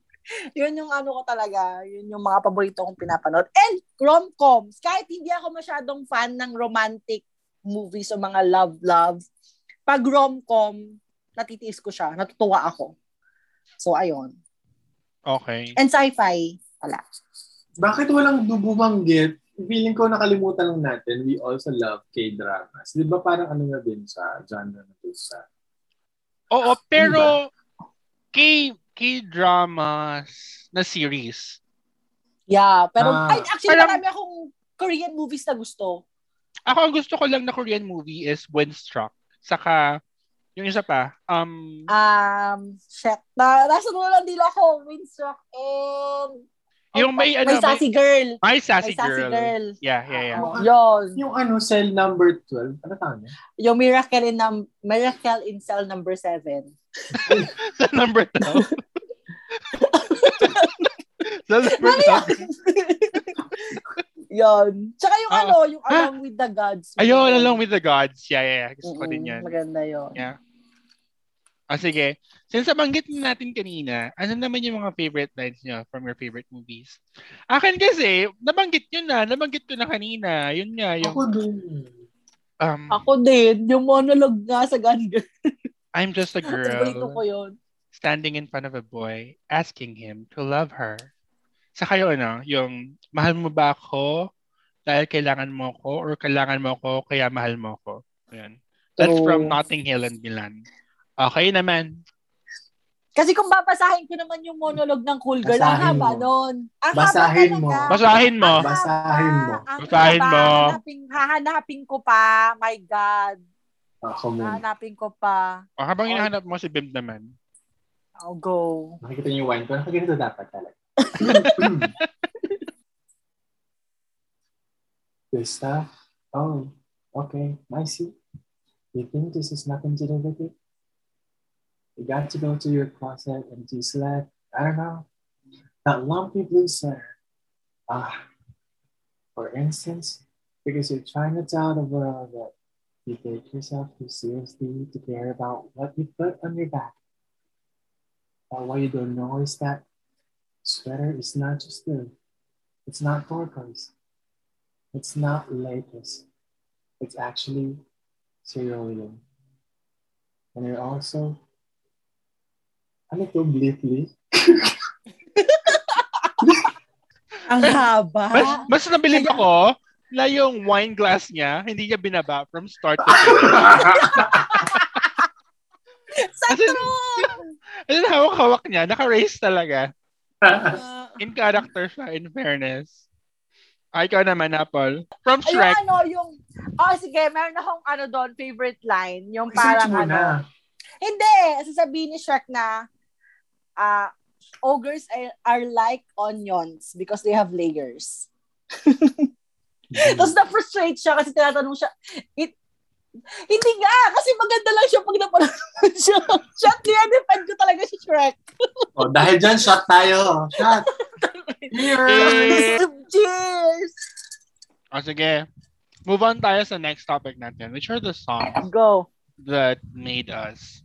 <laughs> yun yung ano ko talaga, yun yung mga paborito kong pinapanood. And rom-coms, kahit hindi ako masyadong fan ng romantic movies o mga love-love, pag rom-com, natitiis ko siya, natutuwa ako. So, ayun. Okay. And sci-fi, wala. Bakit walang bububanggit? Feeling ko nakalimutan lang natin, we also love K-dramas. Di ba parang ano na din sa genre na din sa... Oo, pero Diba? K K-dramas na series. Yeah, pero Ah. ay, actually Parang- marami akong Korean movies na gusto. Ako ang gusto ko lang na Korean movie is Windstruck. Saka yung isa pa, um Um, shit. Na, nasa dulo lang din ako, Windstruck and Yung may ano, may sassy girl. My Sassy, May sassy Girl. girl. Yeah, yeah, yeah. Oh, yun. Yung ano, cell number 12, ano tawag niya? Yung Miracle in, num- Miracle in Cell number 7. Sa <laughs> number 12. Sa <laughs> number Mali 12. <laughs> yun. Tsaka yung Ah. ano, yung Along with the Gods. Ayun, Along with the Gods. Yeah, yeah, yeah. Gusto ko Mm-mm, din yan. Maganda yun. Yeah. Ah, sige. Since nabanggit na natin kanina, ano naman yung mga favorite lines nyo from your favorite movies? Akin kasi, nabanggit nyo na. Nabanggit ko na kanina. Yun nga, yung... Ako din. Um, Ako din, yung monologue nga sa Gun <laughs> Girl. I'm just a Paborito ko girl yun. standing in front of a boy asking him to love her. Saka yung ano, yung mahal mo ba ako dahil kailangan mo ko or kailangan mo ko kaya mahal mo ko. Ayan. That's True. from Notting Hill and Milan. Okay naman. Kasi kung babasahin ko naman yung monologue ng Cool Girl, ang Basahin haba mo. nun. Ang Basahin haba mo. talaga. Basahin mo. Ang Basahin haba, mo. Ang Basahin haba. mo. Hahanapin, hahanapin ko pa. My God. Ako muna. Hahanapin ko pa. O, habang hinahanap mo si Bim naman. I'll go. Nakikita niyo yung wine ko. Nakaganito dapat talaga. This stuff? Oh, okay. I see. You think this is nothing to do with it? You got to go to your closet and to select, I don't know, that lumpy blue sweater. Ah, for instance, because you're trying to tell the world that you take yourself too seriously to care about what you put on your back. But what you don't know is that sweater is not just blue. It's not turquoise. It's not lettuce. It's actually cereal. And you're also, ano to, blithely? Ang haba. Mas, mas nabilib ako na yung wine glass niya, hindi niya binaba from start to finish. <laughs> Sa true! As in, hawak-hawak niya, naka-raise talaga. Uh, In character siya, in fairness. Ay, ikaw naman, Apple. From Ay, yung Shrek. ano, yung, oh sige, meron akong ano doon, favorite line, yung parang mo ano, na. hindi, sasabihin ni Shrek na, ah, ogres are, are like onions because they have layers. <laughs> Tapos na-frustrate siya kasi tinatanong siya, it, hindi nga, kasi maganda lang siya pag napanood siya. <laughs> Shot, niya-defend ko talaga si Shrek. <laughs> oh, dahil dyan, shot tayo. Shot. Cheers! <laughs> Cheers! O, sige. Move on tayo sa next topic natin, which are the songs Go. that made us.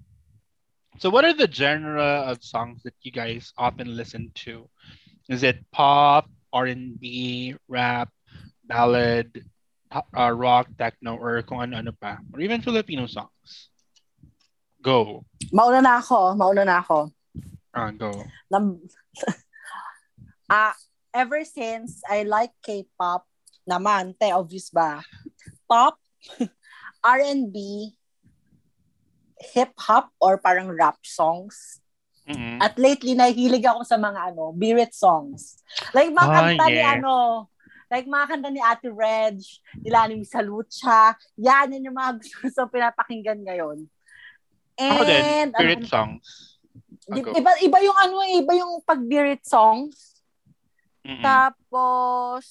So, what are the genre of songs that you guys often listen to? Is it pop, R&B, rap, ballad, uh, rock, techno, or kung ano-ano pa? Or even Filipino songs? Go. Mauna na ako, mauna na ako. Ah, go. Nam- <laughs> ah, ever since I like K-pop naman, te, obvious ba? Pop, <laughs> R&B, hip-hop, or parang rap songs. Mm-mm. At lately, nahihilig ako sa mga ano, birit songs. Like mga Ah, kanta ni yeah. ano, like mga kanta ni Ate Reg, nila ni Miss Lucha. Yan, yun yung mga <laughs> gusto ko pinapakinggan ngayon. Ako din, And, spirit ano, songs. di- iba, iba yung ano, eh, iba yung pag-birit songs. Mm-mm. Tapos,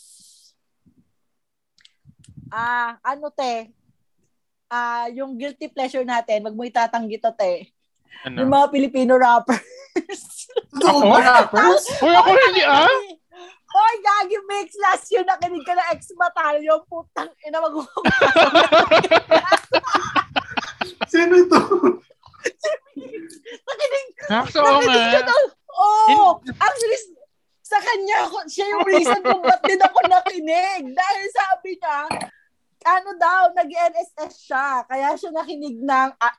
ah, ano te, ah, yung guilty pleasure natin, wag mo itatanggi to te. Yung Ano? mga Filipino rappers. Ako? <laughs> rappers? Uy, ako hindi ah! Hoy, Gagi Mix, last year nakinig ka na ex batalyon, putang ina mag <laughs> Sino to? Nakinig, ka nga. Oh, actually, sa kanya, ako- siya yung reason kung ba't din ako nakinig. Dahil sabi niya, ano daw, nag-NSS siya. Kaya siya nakinig ng, ah,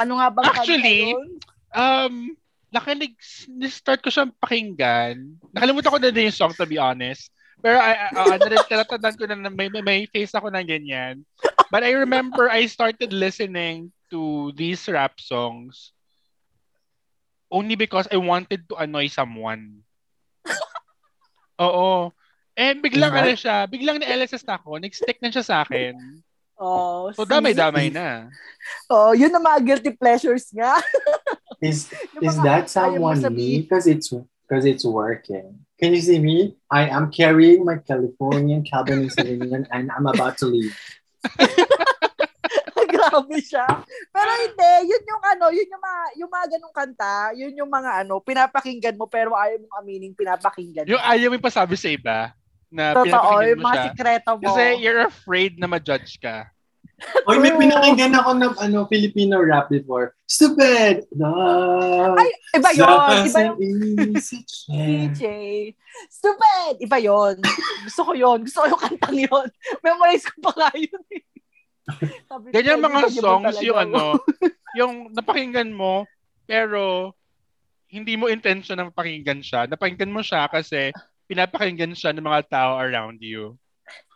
ano nga bang Actually? Um, nakinig, start ko siyang pakinggan. Nakalimutan ko na din yung song, to be honest. Pero I, I, uh, natatandaan ko na na may, may, may face ako ng ganyan. But I remember I started listening to these rap songs only because I wanted to annoy someone. Oo. Eh, biglang ano siya, biglang na-LSS na ako, nag-stick na siya sa akin. Oh, So, damay-damay na. <laughs> Oh, yun ang mga guilty pleasures nga. <laughs> Is <laughs> Yung is that someone me? Because it's because it's working. Can you see me? I am carrying my Californian Cabernet Sauvignon and I'm about to leave. <laughs> Grabe siya. Pero hindi, yun yung ano, yun yung mga, yung mga ganong kanta, yun yung mga ano, pinapakinggan mo pero ayaw mong aminin pinapakinggan. Yung ayaw mo pasabi sa iba na Totoo, pinapakinggan yung mo mga siya. sikreto mo. Kasi you're afraid na ma-judge ka. <laughs> Oy, may pinakinggan ako ng ano, Filipino rap before. Stupid! No. Ay, iba yun. Iba chair. <laughs> DJ. Stupid! Iba yun. Gusto ko yun. Gusto ko yung kantang yun. <laughs> Memorize ko pa nga yun. eh. Ganyan "Ay, mga songs yung ako." ano, yung napakinggan mo, pero hindi mo intention na mapakinggan siya. Napakinggan mo siya kasi pinapakinggan siya ng mga tao around you.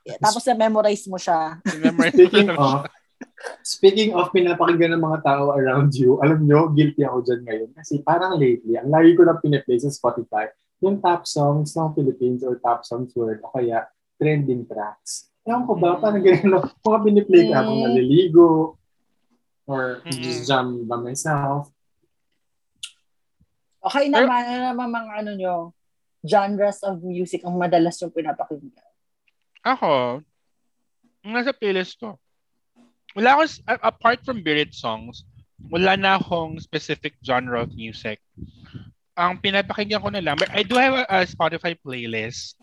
Yeah, Tapos na-memorize mo siya. <laughs> Speaking of, speaking of pinapakinggan ng mga tao around you, alam nyo, guilty ako dyan ngayon. Kasi parang lately, ang lagi ko lang piniplay sa Spotify, yung top songs ng Philippines or top songs world, o kaya trending tracks. Ewan ko ba, parang ganyan lang. Mga piniplay ka habang Mm. naliligo, or Mm. just jam by myself. Okay naman, ano naman mga ano nyo, genres of music ang madalas yung pinapakinggan. Ako, nasa playlist ko, wala akong, apart from Birit songs, wala na akong specific genre of music. Ang pinapakinggan ko na lang, but I do have a, a Spotify playlist.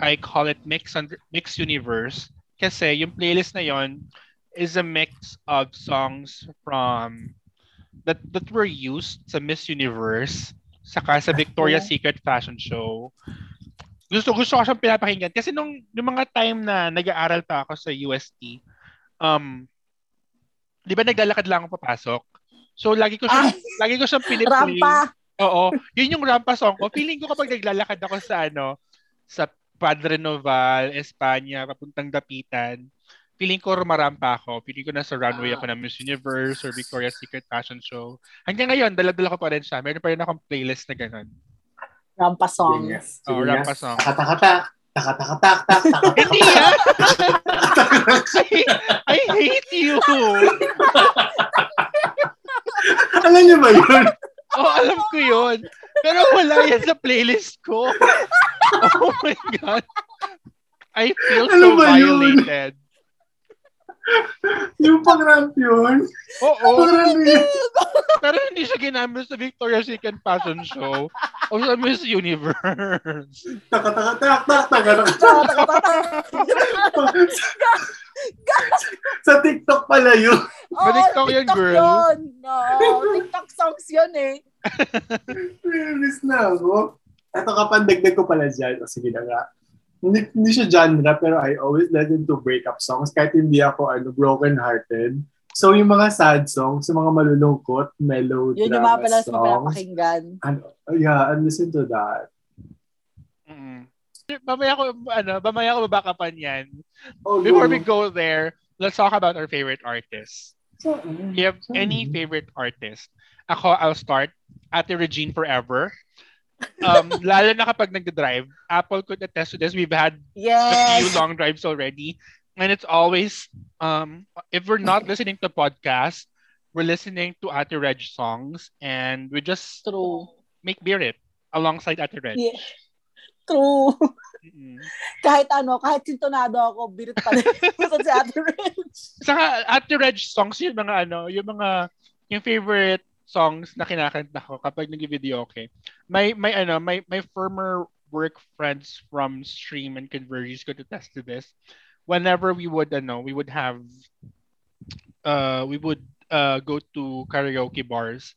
I call it Mix, Under, Mix Universe. Kasi yung playlist na yon is a mix of songs from that that were used sa Miss Universe saka sa Victoria's Secret fashion show gusto gusto ko siyang pinapakinggan. Kasi nung yung mga time na nag-aaral pa ako sa UST um 'di ba naglalakad lang ako papasok? So lagi ko siyang Ay, lagi ko siyang piniplay Rampa. oo. Yun yung rampa song ko. Feeling ko kapag naglalakad ako sa ano sa Padre Noval Espanya papuntang Dapitan feeling ko rumarampa ako. Feeling ko nasa runway ako ng Miss Universe or Victoria's Secret Fashion Show. Hanggang ngayon dala-dala ko pa rin siya. Meron pa rin akong playlist na ganun Rampa songs. Oh rampa song Takatakatak. Takatakatak. Takatakatak. Hindi ah! I, hate you! <laughs> Alam niyo ba yun? Oh, alam ko yun. Pero wala yan sa playlist ko. Oh my God. I feel Ano so ba yun? <laughs> Yung pang-ramp yun. Oo. Pang-ramp yun. <laughs> Pero hindi siya ginamit sa Victoria's Secret Fashion Show o sa Miss Universe. Takatakatak. Takatakatak. <laughs> Sa TikTok pala yun. Oo, TikTok yun, girl. yun. Oo, TikTok songs yun eh. Nervous na ako. Ito kapandagdag ko pala dyan. O sige na nga. Hindi, hindi siya genre, pero I always listen to breakup songs kahit hindi ako ano, broken-hearted. So, yung mga sad songs, yung mga malulungkot, melodrama Yun yung mga pala sa songs. pinapakinggan. Ano, yeah, and listen to that. Mm. Mamaya ko, ano, mamaya ko babakapan yan. Oh, Before we go there, let's talk about our favorite artists. So, Do you have so, any favorite artist? Ako, I'll start. Ate Regine Forever. Um, lalo na kapag nagda-drive, Apple could attest to this. We've had a few Yes. long drives already. And it's always, um, if we're not <laughs> listening to podcasts, we're listening to Ate Reg songs and we just True. make beer it alongside Ate Reg. Yeah. True. Mm-mm. <laughs> kahit ano, kahit sintonado ako, birit pa rin. <laughs> Si Ate Rich. Saka Ate Reg songs yung mga ano, yung mga yung favorite songs na kinakanta ko kapag nag-video okay. My my ano, my my former work friends from Stream and Converge could attest to this. Whenever we would ano, we would have uh we would uh go to karaoke bars.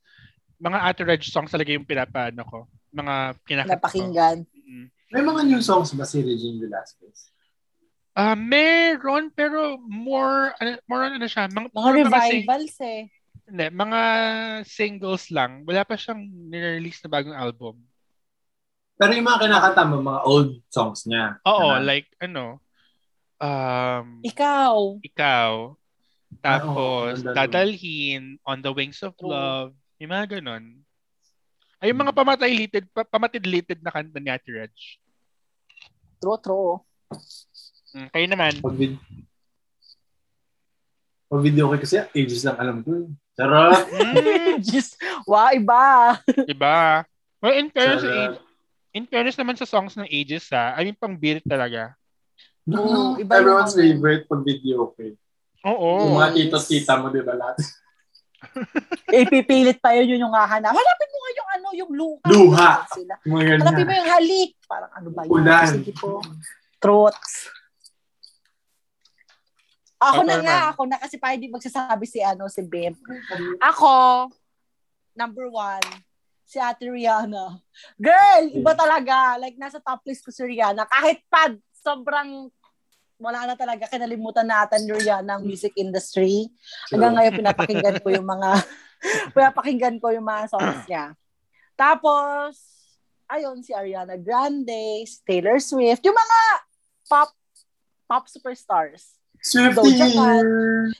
Mga Ate Reg songs talaga yung pinapaano ko. Mga kinakanta ko. Napakinggan. Mm. May mga new songs ba si Regine Velasquez? Ah, meron pero more ano, more on ano siya, mga, Mga revivals eh. Hindi, mga singles lang. Wala pa siyang nire-release na bagong album. Pero yung mga kinakanta mo, mga old songs niya. Oo, Ano? like ano, um, Ikaw. ikaw, tapos oo, dadalhin, on the wings of love, yung mga ganon. Ay, yung mga pamatay-lited, pa- pamatid-lited na kanta ni Ate Reg. True, true. Mm, kayo naman. Pag, vid- pag video ko kasi, ages lang alam ko. Eh. Charot! Mm, <laughs> Just, wow, iba. diba? Well, in fairness, Sarap. in fairness naman sa songs ng ages ha, I mean, pang beat talaga. Oo, iba yung Everyone's ano. favorite pag video ko. Oo. Yung mga tito-tita mo, di ba lahat? <laughs> Ipipilit pa yun yun yung hahanap. Hanapin mo nga yung ano, yung luha. Luha. Sila. Yung. Hanapin mo yung halik. Parang ano ba yun? Ulan. Sige po. Truths. Ako na Ako nga, ako na kasi pa hindi magsasabi si ano, si Bim. Ako, number one, si Ate Rihanna. Girl, iba talaga. Like, nasa top list ko si Rihanna. Kahit pa, sobrang wala na talaga, kinalimutan natin ni Rihanna ang music industry. Hanggang ngayon, pinapakinggan ko yung mga, <laughs> pinapakinggan ko yung mga songs niya. Tapos, ayun, si Ariana Grande, si Taylor Swift, yung mga pop, pop superstars. Swifty! Doja Cat.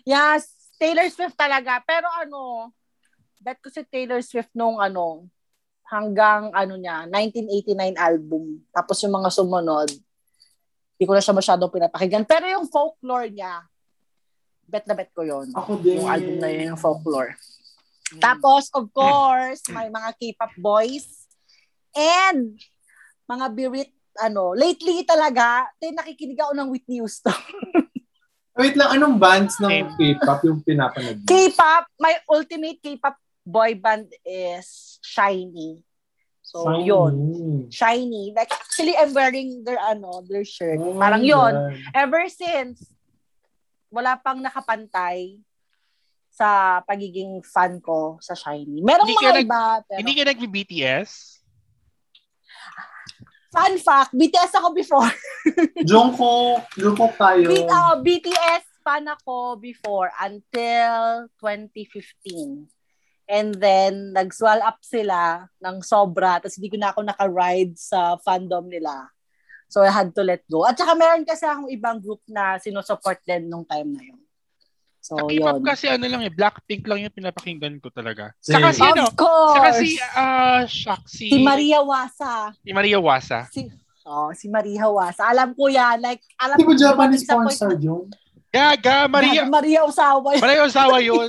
Yes, Taylor Swift talaga. Pero ano, bet ko si Taylor Swift nung ano, hanggang ano niya, 1989 album. Tapos yung mga sumunod, hindi ko na siya masyadong pinapakinggan. Pero yung folklore niya, bet na bet ko yon Ako din. Yung album na yun, yung folklore. Tapos, of course, may mga K-pop boys and mga birit, ano, lately talaga, tin nakikinig ako ng Whitney Houston. <laughs> Wait lang, anong bands ng. K-pop yung pinapanood mo? K-pop, my ultimate K-pop boy band is Shiny. So, Shiny. yun. Shiny. Like, actually, I'm wearing their, ano, their shirt. Oh Parang yun. God. Ever since, wala pang nakapantay sa pagiging fan ko sa Shiny. Merong Hindi mga nag- iba, pero Hindi ka nag-BTS? Fun fact, BTS ako before. <laughs> Jungkook, Jungkook tayo. B- uh, BTS fan ako before until 2015. And then, nag-swell up sila ng sobra. Tapos hindi ko na ako naka-ride sa fandom nila. So, I had to let go. At saka meron kasi akong ibang group na sinusupport din nung time na yun. So, Sa K-pop yun. kasi ano lang eh, Blackpink lang yung pinapakinggan ko talaga. Saka si ano, saka si, ah, shock, si, si Maria Wasa. si Maria Wasa. Si, oh, si Maria Wasa. Alam ko yan. Like, alam Di ko Japanese sa point sponsor na- yun? Gaga, Maria, Maria Osawa. Maria Ozawa <laughs> yun.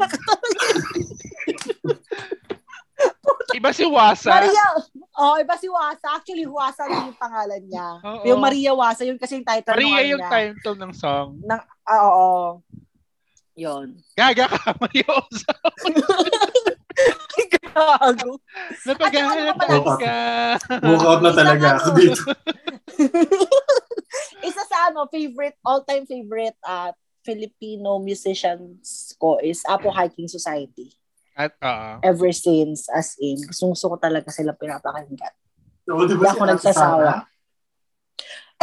Iba si Wasa. Maria, oh, iba si Wasa. Actually, Wasa rin yung pangalan niya. Oo. Yung Maria Wasa, yun kasi yung title Maria ano yung niya. title ng song. Ng, ah, oo. Yun. Gaga ka, Maria <laughs> Ozawa. Gago. Napaghahanap saka ano ka. Book out na talaga ako ano. dito. <laughs> Isa sa ano, favorite, all-time favorite at Filipino musicians ko is Apo Hiking Society. At, oo. Ever since, as in, gusto, gusto ko talaga sila pinapakinggan. Oo, di Hindi ako nagsasawa.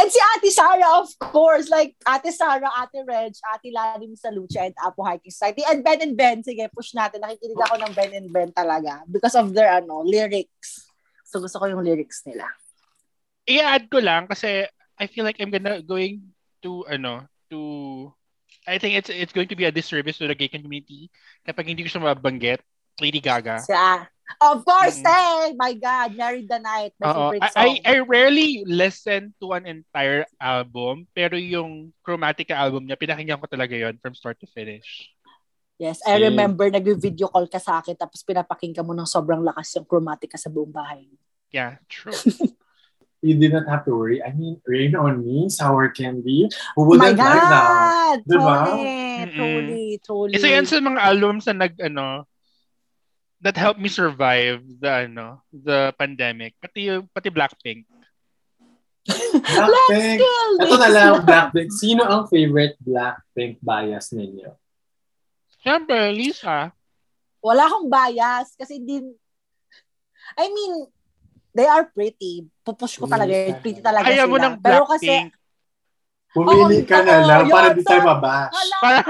And si Ate Sarah, of course, like Ate Sarah, Ate Reg, Ate Lalim sa Lucha, and Apo Hiking Society. And Ben and Ben, sige, push natin. Nakikinig ako ng Ben and Ben talaga because of their ano lyrics. So gusto ko yung lyrics nila. I-add ko lang kasi I feel like I'm gonna going to ano to I think it's it's going to be a disservice to the gay community kapag hindi ko siya mabanggit. Lady Gaga. Si, ah, of course, Mm. eh! My God, Married the Night. My Oo. favorite I, song. I, I rarely listen to an entire album pero yung Chromatica album niya, pinakinggan ko talaga yon from start to finish. yes, I remember nag-video call ka sa akin tapos pinapakinggan mo ng sobrang lakas yung chromatic sa buong bahay. Yeah, true. <laughs> You did not have to worry. I mean, Rain on Me, Sour Candy. Who Oh my wouldn't like that? God! Diba? Truly, truly, truly. Isa yan sa mga albums na nag ano that helped me survive the ano the pandemic pati yung- pati Blackpink Blackpink. Ito na lang, Blackpink. Sino ang favorite Blackpink bias ninyo? Siyempre, Lisa. wala akong bias kasi din I mean, they are pretty. Pupush ko talaga. Pretty talaga Ayaw sila. mo ng Pero kasi, Blackpink. Pumili ka na lang oo, para yun. di tayo hala, Para-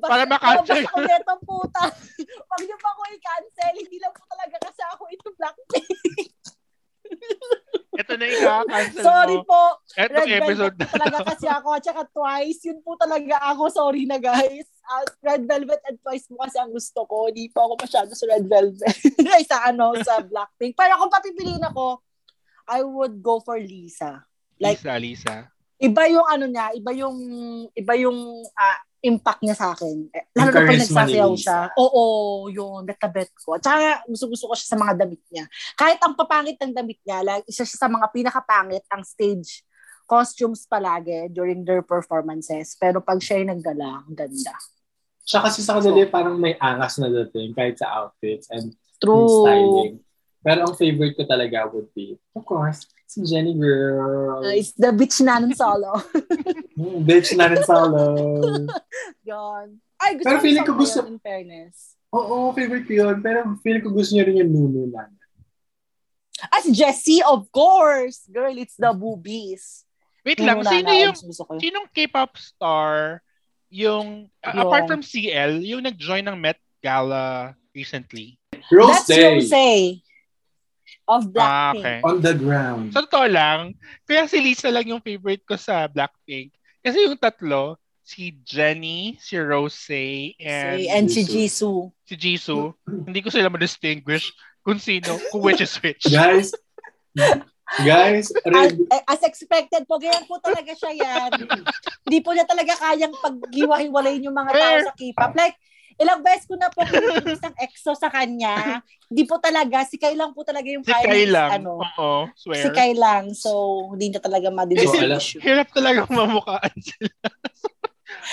para mababasa ko neto, puta. <laughs> Pag niyo pa ako i-cancel, hindi lang po talaga kasi ako ito Blackpink. Ito na yung cancel Sorry mo. po. Etong Red episode Velvet po talaga kasi ako. At saka Twice, yun po talaga ako. Sorry na guys. Uh, Red Velvet and Twice po kasi ang gusto ko. Hindi po ako masyado sa Red Velvet. <laughs> Ay, sa ano, sa Blackpink. Pero kung papipiliin ako, I would go for Lisa. Like, Lisa, Lisa. Iba yung ano niya, iba yung iba yung ah, impact niya sa akin. Eh, Lalo na pag nagsasayaw siya. Oo, yun, bet ko. At saka gusto-gusto ko siya sa mga damit niya. Kahit ang papangit ng damit niya, like, isa siya sa mga pinakapangit ang stage costumes palagi during their performances. Pero pag siya ay naggala, ang ganda. Siya kasi sa kanila parang may angas na dating kahit sa outfits and True. styling. Pero ang favorite ko talaga would be, of course, si Jenny Girl. Uh, it's the bitch na ng solo. <laughs> Hmm, bitch na rin solo. yun. Ay, gusto Pero feeling ko gusto- yun, in fairness. Oo, favorite ko yun. Pero feeling ko gusto niya rin yung Nunu na. As Jessie, of course. Girl, it's the boobies. Wait lang, Nuna sino yung sinong K-pop star yung, Yung- apart from CL, yung nag-join ng Met Gala recently? Rose That's Day. Rose of Ah, Blackpink. okay. On the ground. Sa totoo lang, kaya si Lisa lang yung favorite ko sa Blackpink. Kasi yung tatlo, si Jennie, si Rose, and Si, and si Jisoo. Jisoo. si Jisoo, hindi ko sila ma-distinguish kung sino, kung which is which. Guys, guys, As, as expected po, ganyan po talaga siya yan. Hindi po niya talaga kayang paghiwa-hiwalayin yung mga tao sa K-pop. Like, ilang beses ko na po kung <laughs> isang EXO sa kanya. Hindi po talaga, si Kai lang po talaga yung Si niya, lang. Ano, Oo, swear. si Kai lang. So, hindi niya talaga So, madidistinguish. Hirap talaga mamukaan sila. <laughs>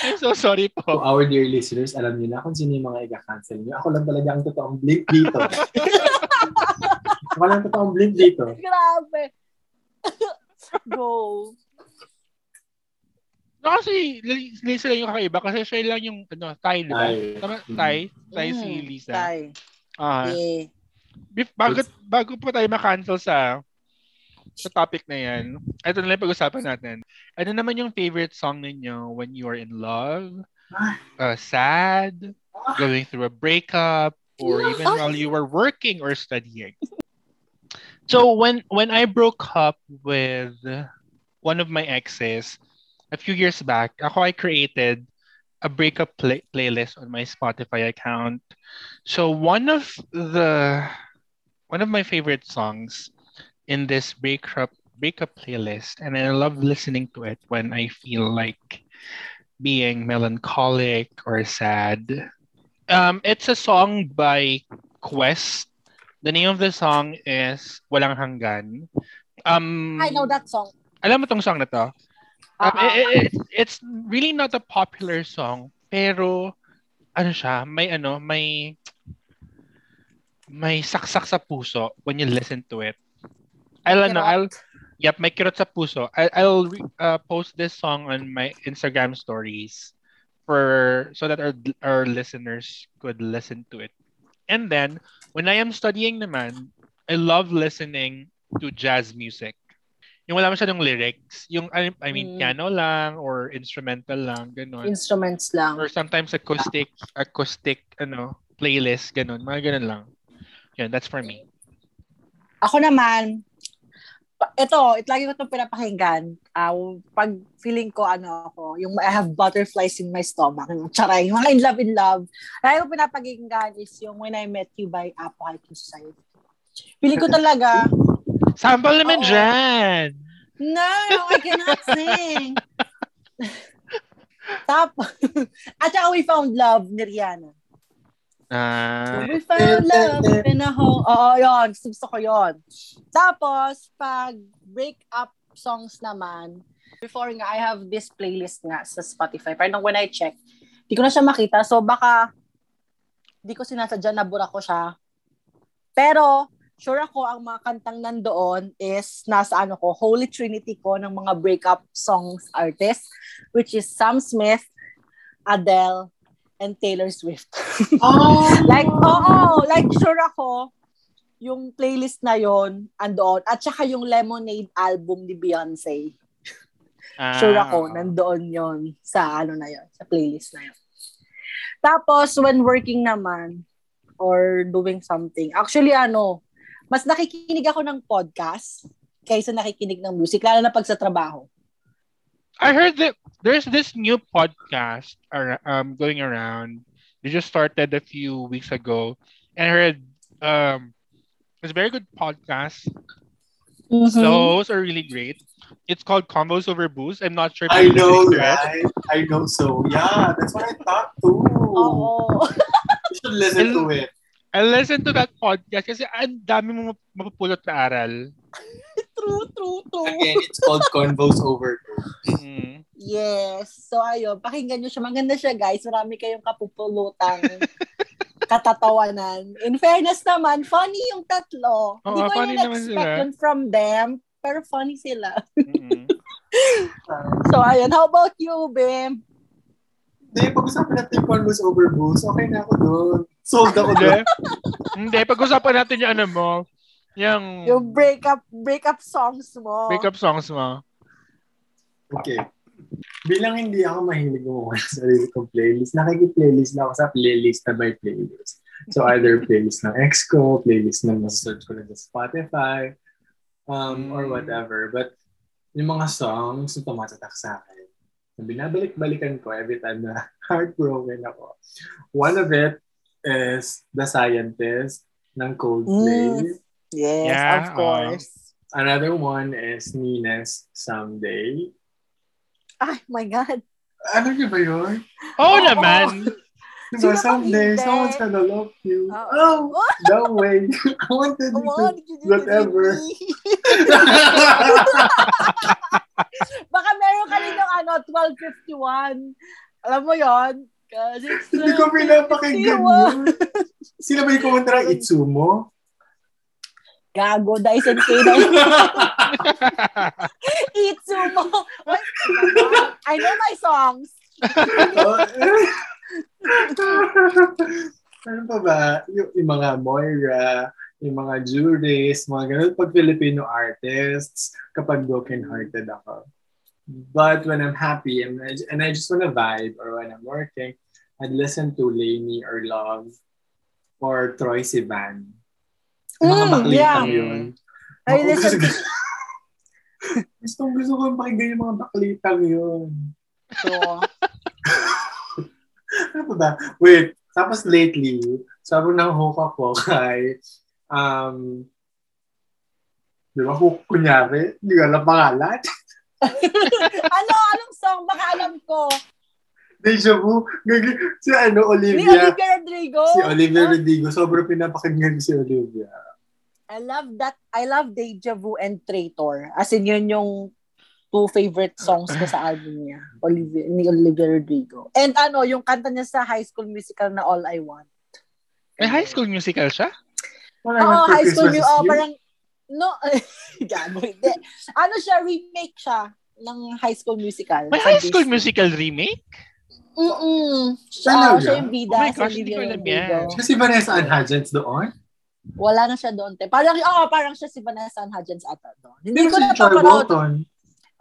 I'm so sorry to po. our dear listeners, alam niyo na kung sino yung mga i-cancel niyo. Ako lang talaga ang totoong blink dito. <laughs> Ako lang ang totoong blink dito. Grabe. Go. No, kasi Li- Lisa lang yung kakaiba kasi siya lang yung ano, Thai, di ba? Tama, Thai? Thai si Mm, Lisa. Tay. Ah, Eh. bef- bago, bago pa tayo ma-cancel sa sa topic na yan. Ito na lang pag-usapan natin. Ano naman yung favorite song ninyo when you are in love, uh, sad, going through a breakup, or even while you were working or studying? So when when I broke up with one of my exes a few years back, ako I created a breakup play- playlist on my Spotify account. So one of the one of my favorite songs in this breakup breakup playlist, and I love listening to it when I feel like being melancholic or sad. Um, it's a song by Quest. The name of the song is Walang Hanggan. Um, I know that song. Alam mo tong song na to? Um, Ah, it- it- it's really not a popular song, pero ano siya, may ano, may may saksak sa puso when you listen to it. I'll ano, I'll Yep, may kirot sa puso. I, I'll re- uh, post this song on my Instagram stories for so that our our listeners could listen to it. And then when I am studying naman, I love listening to jazz music. Yung wala masyadong lyrics, yung I, I mean Mm. piano lang or instrumental lang, ganun. instruments lang. or sometimes acoustic acoustic ano playlist ganun, mga ganun lang. Yan, that's for me. Ako naman, ito, it lagi ko itong pinapakinggan. Ah, pag feeling ko, ano ako, yung I have butterflies in my stomach, yung charay, yung mga in love, in love. Lagi ko pinapakinggan is yung When I Met You by Apocalypse Society. Feeling ko talaga, Sample naman Oo. dyan! no, I cannot <laughs> sing. Tapos, <laughs> at saka We Found Love ni Rihanna. Ah, We found love in a home. Oo, yun. Gusto ko yun. Tapos, pag break-up songs naman, before nga, I have this playlist nga sa Spotify. Pero nung when I check, di ko na siya makita. So, baka di ko sinasadya, nabura ko siya. Pero, sure ako, ang mga kantang nandoon is nasa ano ko, Holy Trinity ko ng mga breakup songs artists, which is Sam Smith, Adele, and Taylor Swift. <laughs> Oh! Like, oo, like sure ako, yung playlist na yon andoon. At saka yung Lemonade album ni Beyonce. ah, Sure ako, nandoon yon sa ano na yon sa playlist na yon Tapos, when working naman, or doing something, actually ano, mas nakikinig ako ng podcast kaysa nakikinig ng music, lalo na pag sa trabaho. I heard that there's this new podcast ar- um going around. They just started a few weeks ago, and I heard um it's a very good podcast. Mm-hmm. Those are really great. It's called Combos Over Booze. I'm not sure. if I you're know, right? I know so. Yeah, that's what I thought too. Oo. You should listen to it. I listened to that podcast kasi ang dami mo map- mapupulot na aral. <laughs> true, true, true. Again, it's called Convos Over. Mhm. Yes. So, ayun. Pakinggan nyo siya. Maganda siya, guys. Marami kayong kapupulutang <laughs> katatawanan. In fairness naman, funny yung tatlo. Hindi Oo, ko funny yun naman expect sila. yun from them. Pero funny sila. Mhm. <laughs> So, ayun. How about you, Bim? Hindi, pag-usapan natin yung Convos Over Booze. Okay na ako doon. Sold ako doon. Hindi, pag-usapan natin yung ano mo, yung, Yung breakup breakup songs mo. breakup songs mo. Okay. Bilang hindi ako mahilig gumawa ng sarili kong playlist, nakiki-playlist na ako sa playlist na by playlist. So either playlist ng ex ko, playlist na nasa-search ko lang sa Spotify, um, or Mm. whatever. But yung mga songs na tumatatak sa akin, na binabalik-balikan ko every time na <laughs> heartbroken ako. One of it is The Scientist ng Coldplay. Mm. Yes, Yeah, of course. Another one is Nina's Someday. Ay, my God. Ano niyo ba yun? Oo Oo. naman. Diba, Sino someday, hindi? someone's gonna love you. Oo. Oh, that way. <laughs> I wanted you to... you whatever. it. <laughs> Baka meron ka rin yung ano, 1251. Alam mo yon? Cause it's <laughs> Hindi ko pinapakinggan 12:51. yun. <laughs> Sino ba yung kumanta ng Itsumo? Gago, Dyson K. <laughs> Itsumo. What? I know my songs. ano pa ba? Yung, yung mga Moira, yung mga juries, mga ganun, pag Filipino artists, kapag broken-hearted ako. But when I'm happy and I, and I just want to vibe or when I'm working, I'd listen to Lainey or Love or Troy Sivan. Mm, yeah. yun. I listen gusto, <laughs> gusto, gusto ko pakinggan yung mga baklitang yun. to. <laughs> Ano ba ba? Wait, tapos lately, sabi ng hook ako kay, um, di ba, hook kunyari, hindi ko alam pangalan. <laughs> <laughs> ano, anong song? Baka alam ko. Deja vu. Si ano, Ni Olivia. Olivia Rodrigo. Si Olivia Rodrigo. Sobrang pinapakinggan si Olivia. I love that. I love Deja Vu and Traitor. As in, yun yung two favorite songs ko sa album niya. Olivia, ni Olivia Rodrigo. And ano, yung kanta niya sa High School Musical na All I Want. May high school musical siya? Oo, for High School Musical. Oh, parang, no, <laughs> gago, hindi. Ano siya, remake siya ng High School Musical. May high school Disney. musical remake? Mm-mm. Siya, Talaga? siya yung bida Oh my gosh, hindi ko alam yan. Kasi Vanessa Ann Hudgens doon. Wala na siya doon. te. Parang, oh, parang siya si Vanessa Hudgens ata doon. Hindi Pero ko si na Troy papanood. Bolton.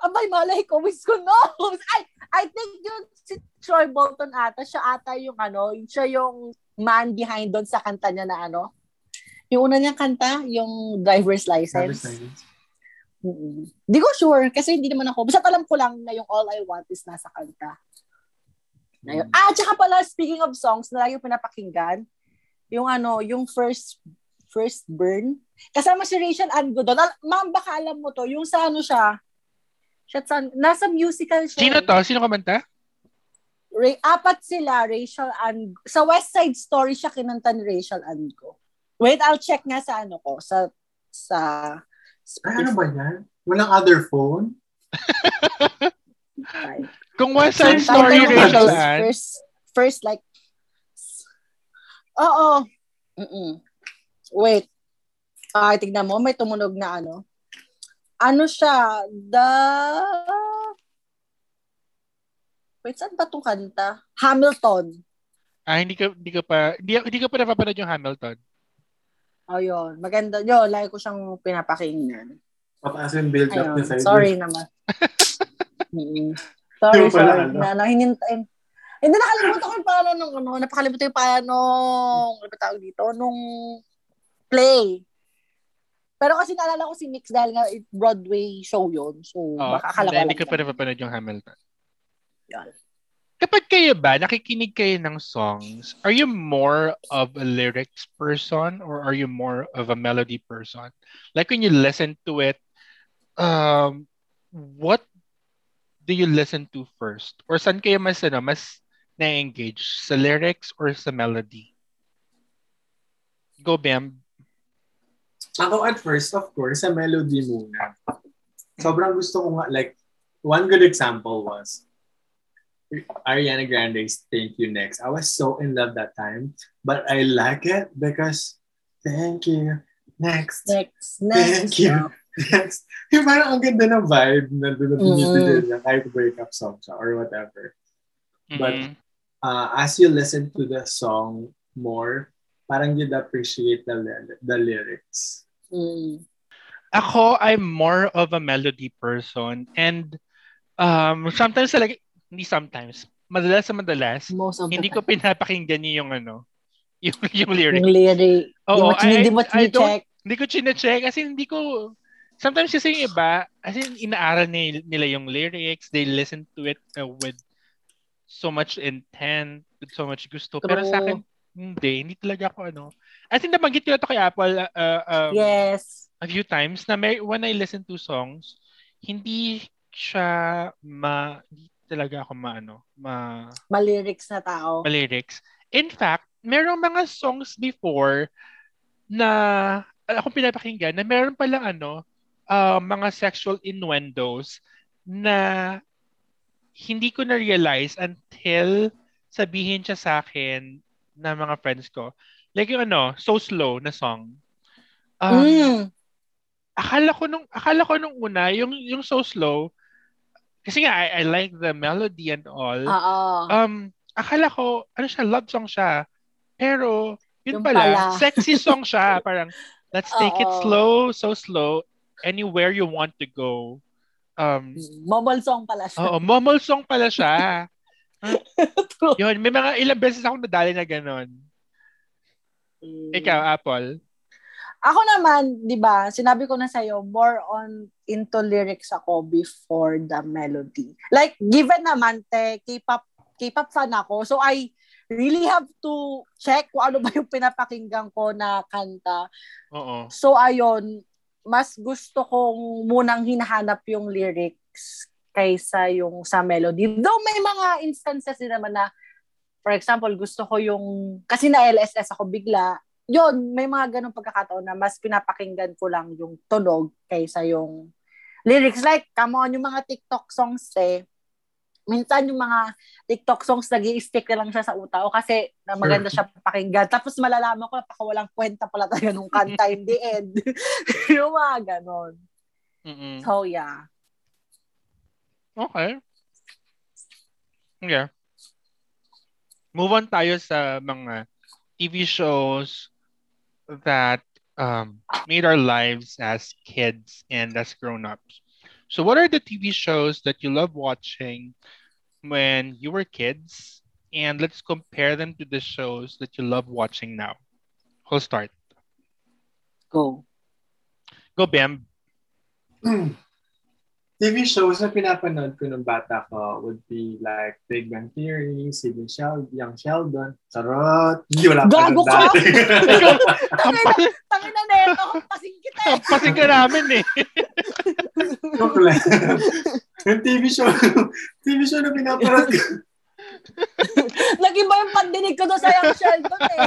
Abay, malay ko, wish ko knows. <laughs> I, I think yung si Troy Bolton ata, siya ata yung ano, yung siya yung man behind doon sa kanta niya na ano. Yung una niyang kanta, yung driver's license. Simons. Mm-mm. Di ko sure, kasi hindi naman ako. Basta alam ko lang na yung All I Want is nasa kanta. Na yun. Ah, tsaka pala, speaking of songs na lagi pinapakinggan, yung ano, yung first first burn. Kasama si Rachel Ango doon. Al- Ma'am, baka alam mo to. Yung sa ano siya, siya sa, nasa musical siya. Sino to? Sino kumanta? Ray, apat sila, Rachel Ango. Sa West Side Story siya kinanta ni Rachel Ango. Wait, I'll check nga sa ano ko, sa, sa, Ay, ano ba yan? Walang other phone? Spotify. Kung West Side Story, Rachel first- Ann. First, first like, oo. Mm-mm. Wait. Ah, tignan mo, may tumunog na ano. Ano siya? The... Wait, saan ba itong kanta? Hamilton. Ah, hindi ka, hindi ka pa, hindi, hindi ka pa napapanood yung Hamilton. Oh, yun. Maganda. Yun, lagi ko siyang pinapakinggan. Pataas yung build up Ayun. side. Sorry naman. <laughs> Mm-mm. Sorry, Yung pala, sorry. ano? Na, na, hinintay. Hindi nakalimutan ko yung paano nung ano, napakalimutan yung paano, ano ba tawag dito, nung play. Pero kasi naalala ko si Mix dahil nga it- Broadway show yun. So, Oh, baka akala ko hindi, ka pa yan. napapanood yung Hamilton. Yan. Kapag kayo ba, nakikinig kayo ng songs, are you more of a lyrics person or are you more of a melody person? Like when you listen to it, um, what do you listen to first? Or saan kayo mas, ano, mas na-engage? Sa lyrics or sa melody? Go, Bam. Ako at first, of course, sa melody muna. Sobrang gusto ko nga, like, one good example was Ariana Grande's Thank You Next. I was so in love that time, but I like it because thank you, next, Next, Next. thank you, next. Yung parang ang ganda ng vibe na doon na Mm. binibigay niya kahit breakup song siya or whatever. But- Mhm. Uh, as you listen to the song more, parang you'd appreciate the, the lyrics. Mm. Ako, I'm more of a melody person and um, sometimes talaga, hindi sometimes, madalas sa madalas, hindi ko pinapakinggan yung ano, <laughs> yung, yung lyrics. Yung lyric. Oo, hindi mo, I- hindi mo I don't- check. Hindi ko chine-check kasi hindi ko, sometimes kasi yung iba, as in, inaaral ni- nila yung lyrics, they listen to it uh, with so much intent, with so much gusto. Pero sa akin, hindi, hindi talaga ako ano. I think nabanggit ko na ito kay Apple uh, um, Yes. a few times na may, when I listen to songs, hindi siya ma, talaga ako maano, ma, Malyrics na tao. lyrics. In fact, merong mga songs before na akong pinapakinggan na meron palang ano, uh, mga sexual innuendos na hindi ko na-realize until sabihin siya sa akin na mga friends ko. Like yung ano, So Slow na song. Um, mm. akala ko nung akala ko nung una yung yung So Slow kasi nga I, I like the melody and all. Oo. Um, akala ko, ano siya, love song siya. Pero, yun Yung pala, pala. sexy song siya. <laughs> Parang, Let's take it Oo. slow, so slow. Anywhere you want to go. Um, Momol song pala siya. oo, momol song pala siya. <laughs> Yun, may mga ilang beses akong nadali na ganon. Mm. Ikaw, Apple. Ako naman, 'di ba, sinabi ko na sa more on into lyrics ako before the melody. Like given naman te K-pop K-pop fan ako. So I really have to check kung ano ba yung pinapakinggan ko na kanta. Oo. So ayun, mas gusto kong munang hinahanap yung lyrics kaysa yung sa melody. Though may mga instances din naman na for example, gusto ko yung kasi na LSS ako bigla. Yun, may mga ganong pagkakataon na mas pinapakinggan ko lang yung tunog kaysa yung lyrics. Like, come on, yung mga TikTok songs eh, minsan yung mga TikTok songs nag stick na lang siya sa utak ko kasi na maganda siya pakinggan. Tapos malalaman ko, napakawalang kwenta pala talaga nung kanta in the end. <laughs> yung mga ganon. Mm-mm. So, yeah. Okay. Yeah. Move on tayo sa mga TV shows that um, made our lives as kids and as grown-ups. So what are the TV shows that you love watching when you were kids? And let's compare them to the shows that you love watching now. Who'll start? Go. Go, Bam. <clears throat> TV shows na pinapanood ko nung bata ko would be like Big Bang Theory, Sidney Sheldon, Young Sheldon, Charot. Hindi wala pa Gago ka! dati. Tangina, tangina neto, pasing kita eh. Pasig ka namin eh. Yung TV show, TV show na pinapanood ko. Nag-iba yung pandinig ko doon sa Young Sheldon eh.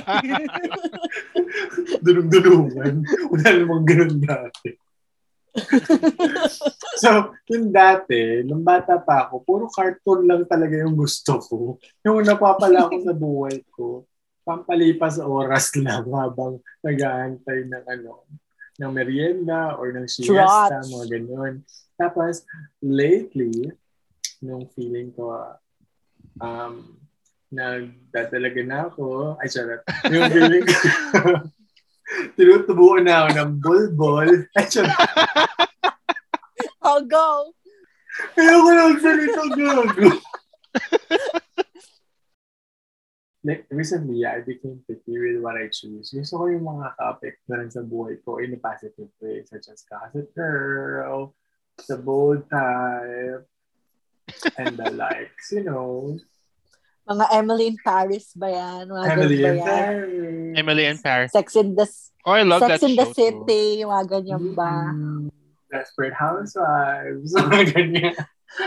Dunong-dunungan. Wala namang ganun dati. <laughs> so, yung dati, nung bata pa ako, puro cartoon lang talaga yung gusto ko. Yung napapala ako sa buhay ko, pampalipas oras <laughs> lang habang nag-aantay ng ano, ng merienda or ng siesta, Trots. mga ganun. Tapos, lately, nung feeling ko, um, nagdadalaga na ako, ay, charot, yung feeling ko, <laughs> <laughs> tinutubuan na ako ng bulbol, <laughs> I'll go. Ayoko na magsalita gago. like, recently, I became picky with what I choose. Gusto ko yung mga topic na rin sa buhay ko in a positive way, such as Gossip Girl, The Bold Type, and the likes, you know. Mga Emily in Paris ba yan? Mga Emily in? Paris. Emily in Paris. Sex in the, Oh, I love Sex that in the too. City, yung mga ganyan ba? Mm, Desperate Housewives. <laughs> Mga ganyan.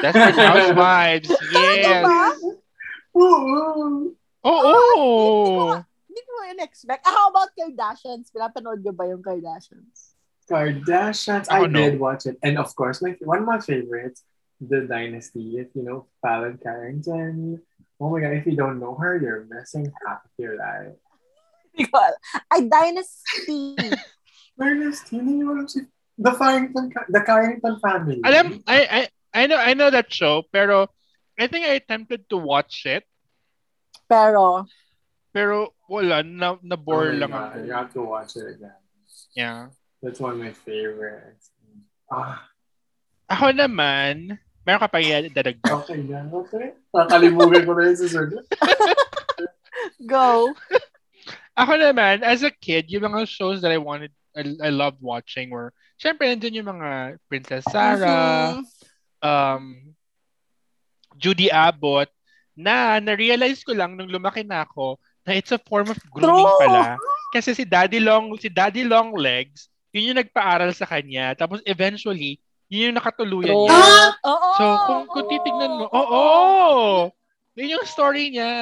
Desperate <laughs> Housewives. Yes. ba? Oo. Oh, oh. Hindi ko in-expect. Ah, how about Kardashians? Pinapanood niyo ba yung Kardashians? Kardashians. Ako, I no. did watch it. And of course, my one of my favorites, The Dynasty. If you know Fallon Carrington. Oh my god, if you don't know her, you're missing half of your life. <laughs> Alam. Ay, Dynasty. <laughs> Dynasty, hindi mo alam si The Carrington, the Carrington family. Alam, I, I, I know, I know that show, pero I think I attempted to watch it, Pero, pero wala, na, na-bore Oh my lang God, ako. You have to watch it again. Yeah. That's one of my favorites. Ah, Ako naman, meron ka pa i-dadagdag. okay na. Okay. Nakalimugan ko na yung susunod. <laughs> go. Ako naman, as a kid, yung mga shows that I wanted, I, I loved watching were, syempre, nandun yung mga Princess Sarah, Mhm. um, Judy Abbott, na na-realize ko lang nung lumaki na ako na it's a form of grooming True. pala. Kasi si Daddy Long, si Daddy Long Legs, yun yung nagpaaral sa kanya. Tapos eventually, yun yung nakatuluyan True. niya. Oo. So, kung, kung titignan mo, oo! oo. Yun yung story niya.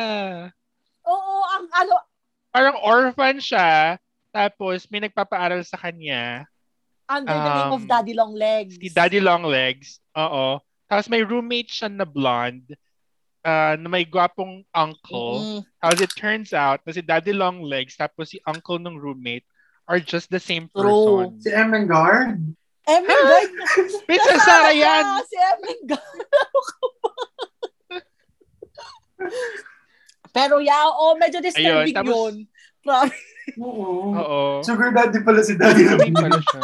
Oo, ang ano, Parang orphan siya, tapos may nagpapaaral sa kanya, under the name of Um, Daddy Long Legs. si Daddy Long Legs. Oo. Tapos may roommate siya na blonde, uh, na may gwapong uncle. Mm. Tapos it turns out na si Daddy Long Legs tapos si uncle ng roommate are just the same True. person. Si Emengard. Emin Guard. Princess Sarah yan! Si Guard. <laughs> Pero yeah, oh, medyo disturbing Ayun, tapos- yun. Promise. Oo. Oo. Sugar daddy pala si daddy. Hindi pala siya.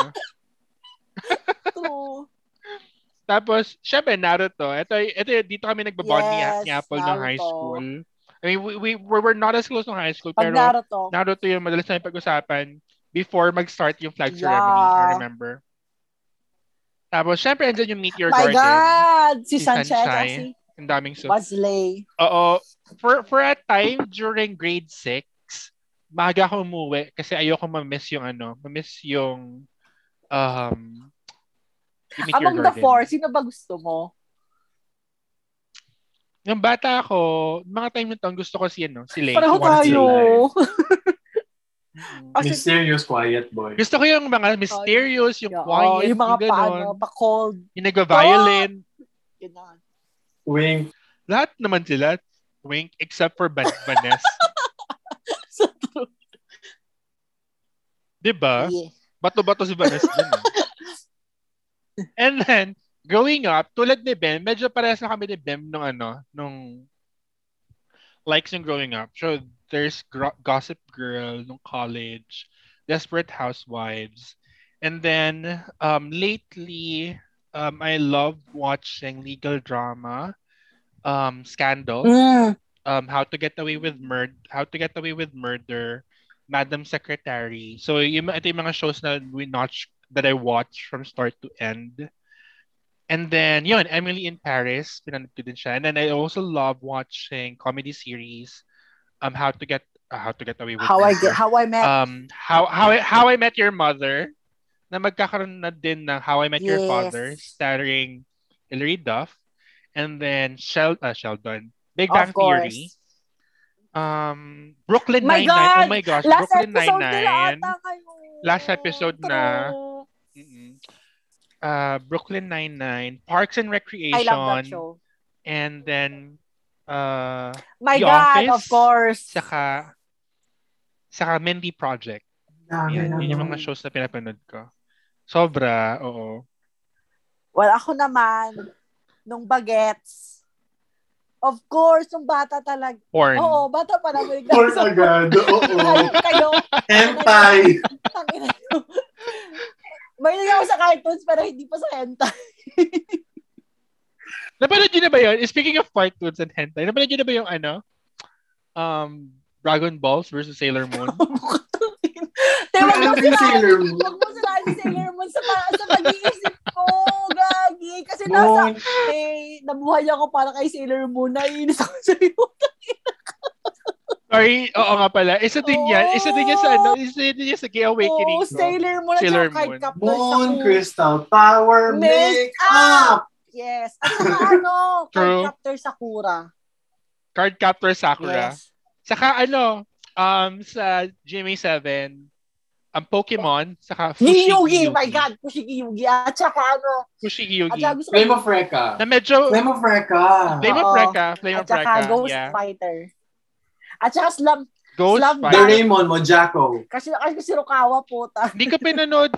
True. Tapos, syempre, Naruto. Ito, ito, dito kami nagbabond ni, Yes, ni Apple ng high school. I mean, we, we, we were not as close ng high school, Pag pero Naruto. Naruto yung madalas namin pag-usapan before mag-start yung flag Yeah. ceremony, I remember. Tapos, syempre, andyan yung Meteor My Garden. God! Si, Si Sunshine at Sunshine. si Ang daming so. Buzzley. Oo. For, for a time during grade 6, maaga ako umuwi kasi ayoko ma-miss yung ano, ma-miss yung um, yung Meteor Among the Garden. four, sino ba gusto mo? Yung bata ako, mga time na to, gusto ko si, ano, si Lay. Pareho tayo. <laughs> Kasi, Mysterious quiet boy. Gusto ko yung mga mysterious, yung Oo, quiet, yung mga ganon. paano, pa-cold. Yung nag-violin. Yun na. Wink. Lahat naman sila. Wink, except for Van <laughs> Vanessa. So true. diba? Yeah. Bato-bato si Vanessa dun. eh. <laughs> And then, growing up, tulad ni Ben, medyo parehas na kami ni Ben nung ano, nung likes yung growing up. So, there's Gro- Gossip Girl nung college, Desperate Housewives. And then, um, lately, um, I love watching legal drama, um, Scandal, Mm. um, How to Get Away with Murder, How to Get Away with Murder, Madam Secretary. So, yung, ito yung mga shows na we watch, that I watch from start to end. And then, yun, Emily in Paris, pinanood ko din siya. And then I also love watching comedy series, um, How to Get, uh, How to Get Away with How I get, how I met. um, how, how, I, how I Met Your Mother, na magkakaroon na din ng How I Met Your Father, starring Hilary Duff, and then Shel, uh, Sheldon, Big Bang. Theory, um, Brooklyn My Nine-Nine, God! oh my gosh, Last Brooklyn Nine-Nine. Last episode na. Mm-mm. uh, Brooklyn Nine-Nine, Parks and Recreation, I love that show. and then, uh, My The God, of Office, course. saka, saka Mindy Project. Dami Yan, yun yung mga shows na pinapanood ko. Sobra, oo. Well, ako naman, nung bagets, of course, nung bata talaga. Porn. Oo, bata pa naman. <laughs> Porn agad. Oo. Kayo, Hentai. Mahilig ako sa cartoons, pero hindi pa sa hentai. <laughs> Napanood nyo na ba yun? Speaking of cartoons and hentai, napanood nyo na ba yung ano? Um, Dragon Balls versus Sailor Moon? <laughs> Te, wag mo Moon? wag mo Sailor Moon sa, sa pag-iisip ko, gagi. Kasi nasa, Moon. eh, nabuhay ako para kay Sailor Moon. Naiinis ako sa iyo. Sorry, oo nga pala. Isa din yan. Isa din yan sa ano, isa din yan sa Gay Awakening ko. Sailor Moon at Sailor Moon. Moon Crystal Power Make Up. Yes. At saka <laughs> ano, card True. captor Sakura. Card Captor Sakura. Yes. Saka ano, um, sa GMA7, ang Pokemon, saka <laughs> Fushigi Yugi, my God, Fushigi Yugi. At saka ano, Fushigi at Yugi. saka Flame of Recca. Na medyo, Flame of Recca. Flame of. Recca, Flame at of saka Recca, Ghost yeah. Fighter. At saka Slam, Ghost Slum The Fighter. Raymond Mojako. kasi kasi si Rukawa puta. Hindi ko pinanood,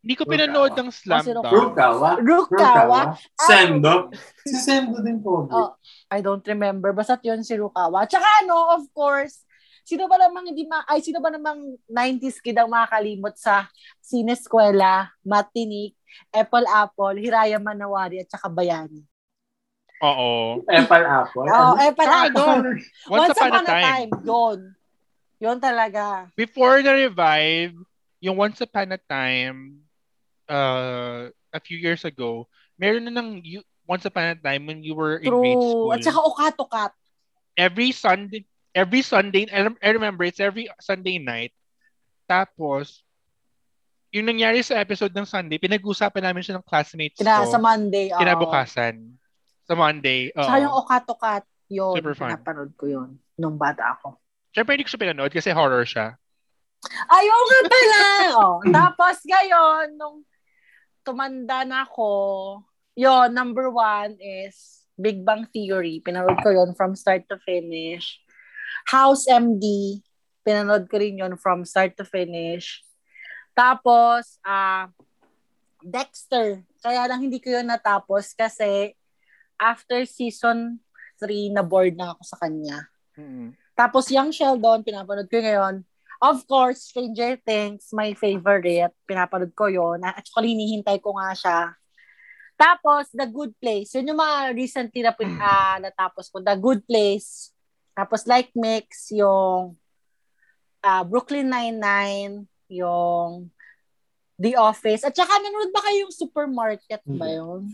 hindi ko pinanood ng Slam Oh, sino- Dunk. Rukawa. Rukawa. Sendo. Si Sendo din po. Oh, I don't remember. Basta yun si Rukawa. Tsaka ano, of course, sino ba namang hindi ma ay sino ba namang 90s kid ang makakalimot sa Sineskwela, Matinik, Apple Apple, Hiraya Manawari at saka Bayani. Oo. Apple Apple. Oh, Apple Ah, Apple. ano? Once, upon, a time. Yun. Yun talaga. Before the revive, yung Once Upon a Time, uh, a few years ago, meron na ng you, Once Upon a Time when you were in grade school. True. At saka Okatokat. every Sunday, every Sunday, I rem- I remember it's every Sunday night. Tapos, yung nangyari sa episode ng Sunday, pinag-usapan namin siya ng classmates Kina, ko. sa Monday. oo. Kinabukasan. Sa Monday. oo. Tsaka yung Okatokat. Yun. Super fun. Pinapanood ko yun. Nung bata ako. Siyempre, hindi ko siya pinanood kasi horror siya. Ayaw nga pala. <laughs> oh. Tapos ngayon, nung tumanda na ako, yon number one is Big Bang Theory. Pinanood ko yon from start to finish. House MD. Pinanood ko rin yon from start to finish. Tapos, ah Dexter. Kaya lang hindi ko yon natapos kasi after season 3, na bored na ako sa kanya. Tapos Young Sheldon, pinapanood ko ngayon. Of course, Stranger Things, my favorite. Pinapanood ko yon. Actually, hinihintay ko nga siya. Tapos, The Good Place. Yun yung mga recently na uh, <clears throat> natapos ko. The Good Place. Tapos, like Mix, yung uh, Brooklyn Nine-Nine, yung The Office. At saka, nanonood ba kayo yung Supermarket ba yun?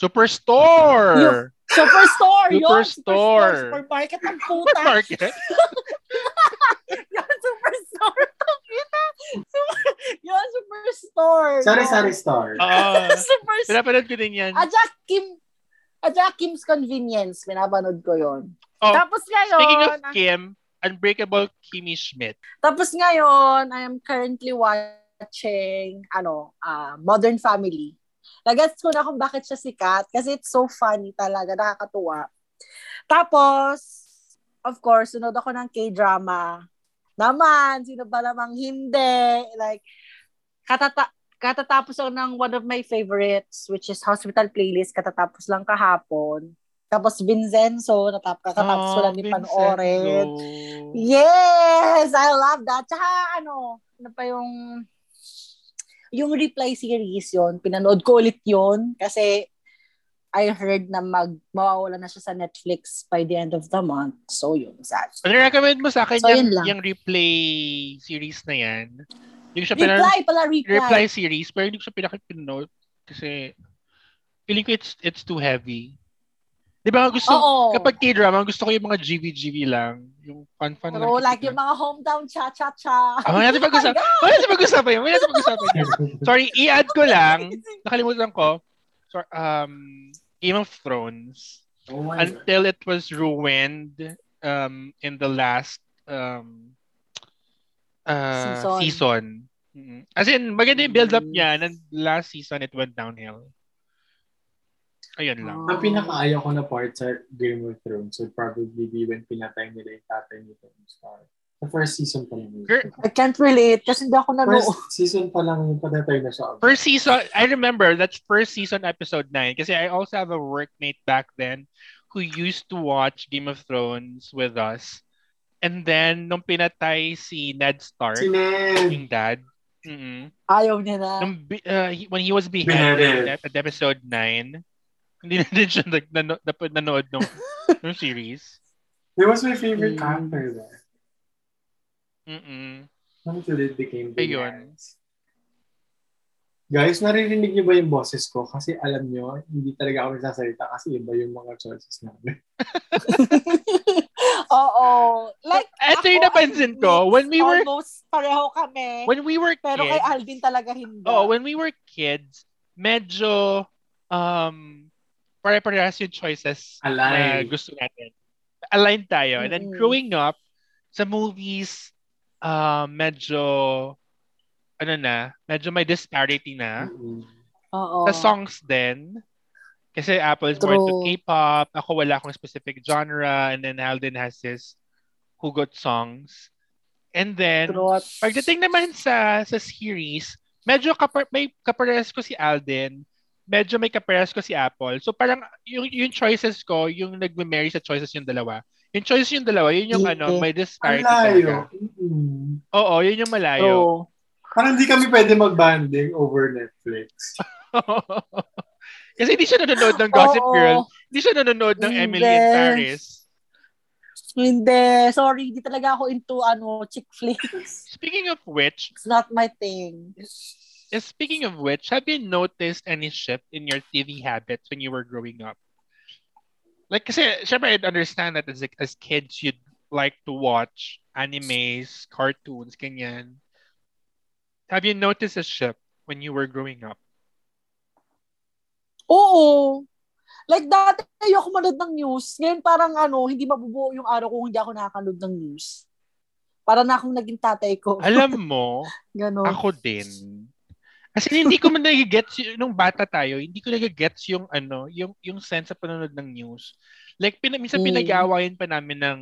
Superstore! Yung, Superstore! Superstore! Yun, Superstore! Supermarket ng puta! Supermarket? <laughs> <laughs> yun, Superstore! Kita! Super, <laughs> yun, Superstore! Sorry, sorry, store. Uh, <laughs> Superstore! Pinapanood ko din yan. At Kim, at Kim's Convenience, pinapanood ko yon. Oh, Tapos ngayon... Speaking of Kim, Unbreakable Kimmy Schmidt. Tapos ngayon, I am currently watching, ano, uh, Modern Family. Nagets ko na kung bakit siya sikat kasi it's so funny talaga, nakakatuwa. Tapos, of course, sunod ako ng K-drama. Naman, sino ba namang hindi? Like, katata katatapos lang ng one of my favorites, which is Hospital Playlist, katatapos lang kahapon. Tapos Vincenzo, natap kakatapos oh, ko lang ni panoorin. Yes! I love that. Tsaka ano, ano pa yung yung reply series yon pinanood ko ulit yon kasi I heard na mag mawawala na siya sa Netflix by the end of the month. So yun, sad. Ano recommend mo sa akin so, yung, yung replay series na yan? Yung siya reply pala, reply. Reply series, pero hindi ko siya pinakipinote kasi feeling ko it's, it's too heavy. Di ba gusto, Oo. kapag K-drama, gusto ko yung mga GV-GV lang. Yung fun-fun lang. Oo, like yung mga hometown cha-cha-cha. Ah, may natin <laughs> pag-usapan. may natin pag-usapan yun. May natin pag-usapan yun. <laughs> Sorry, i-add ko lang. Nakalimutan ko. Sorry, um, Game of Thrones. Oh until God. it was ruined um, in the last um, uh, season. season. Mm-hmm. As in, maganda yung build-up niya. And last season, it went downhill. Ayun lang. Ang pinakaayaw ko na part sa Game of Thrones would probably be when pinatay nila yung tatay ni Tony Stark. The first season pa lang. Girl, I can't relate kasi hindi ako nanood. First season pa lang yung patay na siya. First season, I remember that's first season episode 9 kasi I also have a workmate back then who used to watch Game of Thrones with us. And then, nung pinatay si Ned Stark, si Ned. yung dad, mm-hmm. ayaw niya na. Nung, uh, he, when he was beheaded at, at episode 9, hindi na din siya nag, nano, nanood ng, <laughs> ng series. He was my favorite mm. actor there. Mm-mm. Until it became the Ayun. Guys, naririnig niyo ba yung boses ko? Kasi alam niyo, hindi talaga ako nagsasalita kasi iba yung mga choices namin. <laughs> Oo. Like, Ito yung napansin ko. When we were... Almost pareho kami. When we were Pero kids, kay Alvin talaga hindi. Oh, when we were kids, medyo um pare-parehas yung choices Align. na gusto natin. Aligned tayo. Mm-hmm. And then growing up, sa movies, uh, medyo, ano na, medyo may disparity na. Mm-hmm. Oo. Sa songs din, kasi Apple is True. more into K-pop, ako wala akong specific genre, and then Alden has his hugot songs. And then, True. pagdating naman sa sa series, medyo kapar- may kaparehas ko si Alden, medyo may kapares ko si Apple. So parang yung, yung choices ko, yung nagme-marry sa choices yung dalawa. Yung choices yung dalawa, yun yung ano, may disparity Malayo. Mm-hmm. Oo, yun yung malayo. Oh. Parang hindi kami pwede mag-banding over Netflix. <laughs> Kasi hindi siya nanonood ng Gossip Oo. Girl. Hindi siya nanonood ng hindi. Emily in Paris. Hindi. Sorry, hindi talaga ako into ano, chick flicks. <laughs> Speaking of which, it's not my thing. Speaking of which, have you noticed any shift in your TV habits when you were growing up? Like, kasi, syempre, I'd understand that as, as kids, you'd like to watch animes, cartoons, ganyan. Have you noticed a shift when you were growing up? Oo. Like, dati ayoko manood ng news. Ngayon parang ano, hindi mabubuo yung araw kung hindi ako nakakanood ng news. Para na akong naging tatay ko. Alam mo, <laughs> ako din kasi hindi ko man nagigets nung bata tayo, hindi ko nagigets yung ano, yung yung sense sa panonood ng news. Like pin, minsan mm. pinag-aawayan pa namin ng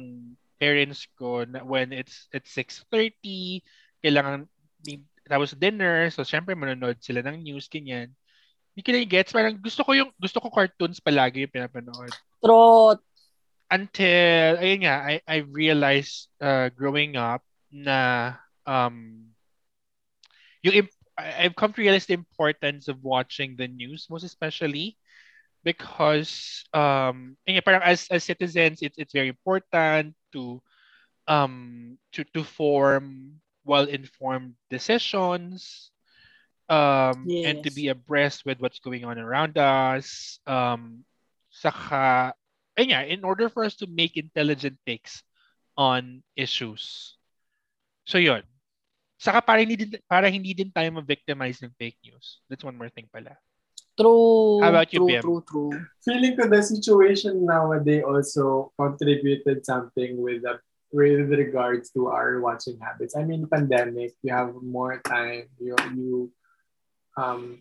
parents ko na when it's it's 6:30, kailangan tapos dinner, so syempre manonood sila ng news ganyan. Hindi ko nagigets, parang gusto ko yung gusto ko cartoons palagi yung pinapanood. True. Until ayun nga, I I realized uh, growing up na um yung I've come to realize the importance of watching the news most especially because um parang as as citizens it's it's very important to um to to form well informed decisions um and to be abreast with what's going on around us um saka ayun nga, in order for us to make intelligent takes on issues. So yun saka para hindi din, para hindi din tayo ma-victimize ng fake news that's one more thing pala True. How about you, true, Bim? true, true. feeling ko the situation nowadays also contributed something with the with regards to our watching habits. I mean, pandemic, you have more time. You you um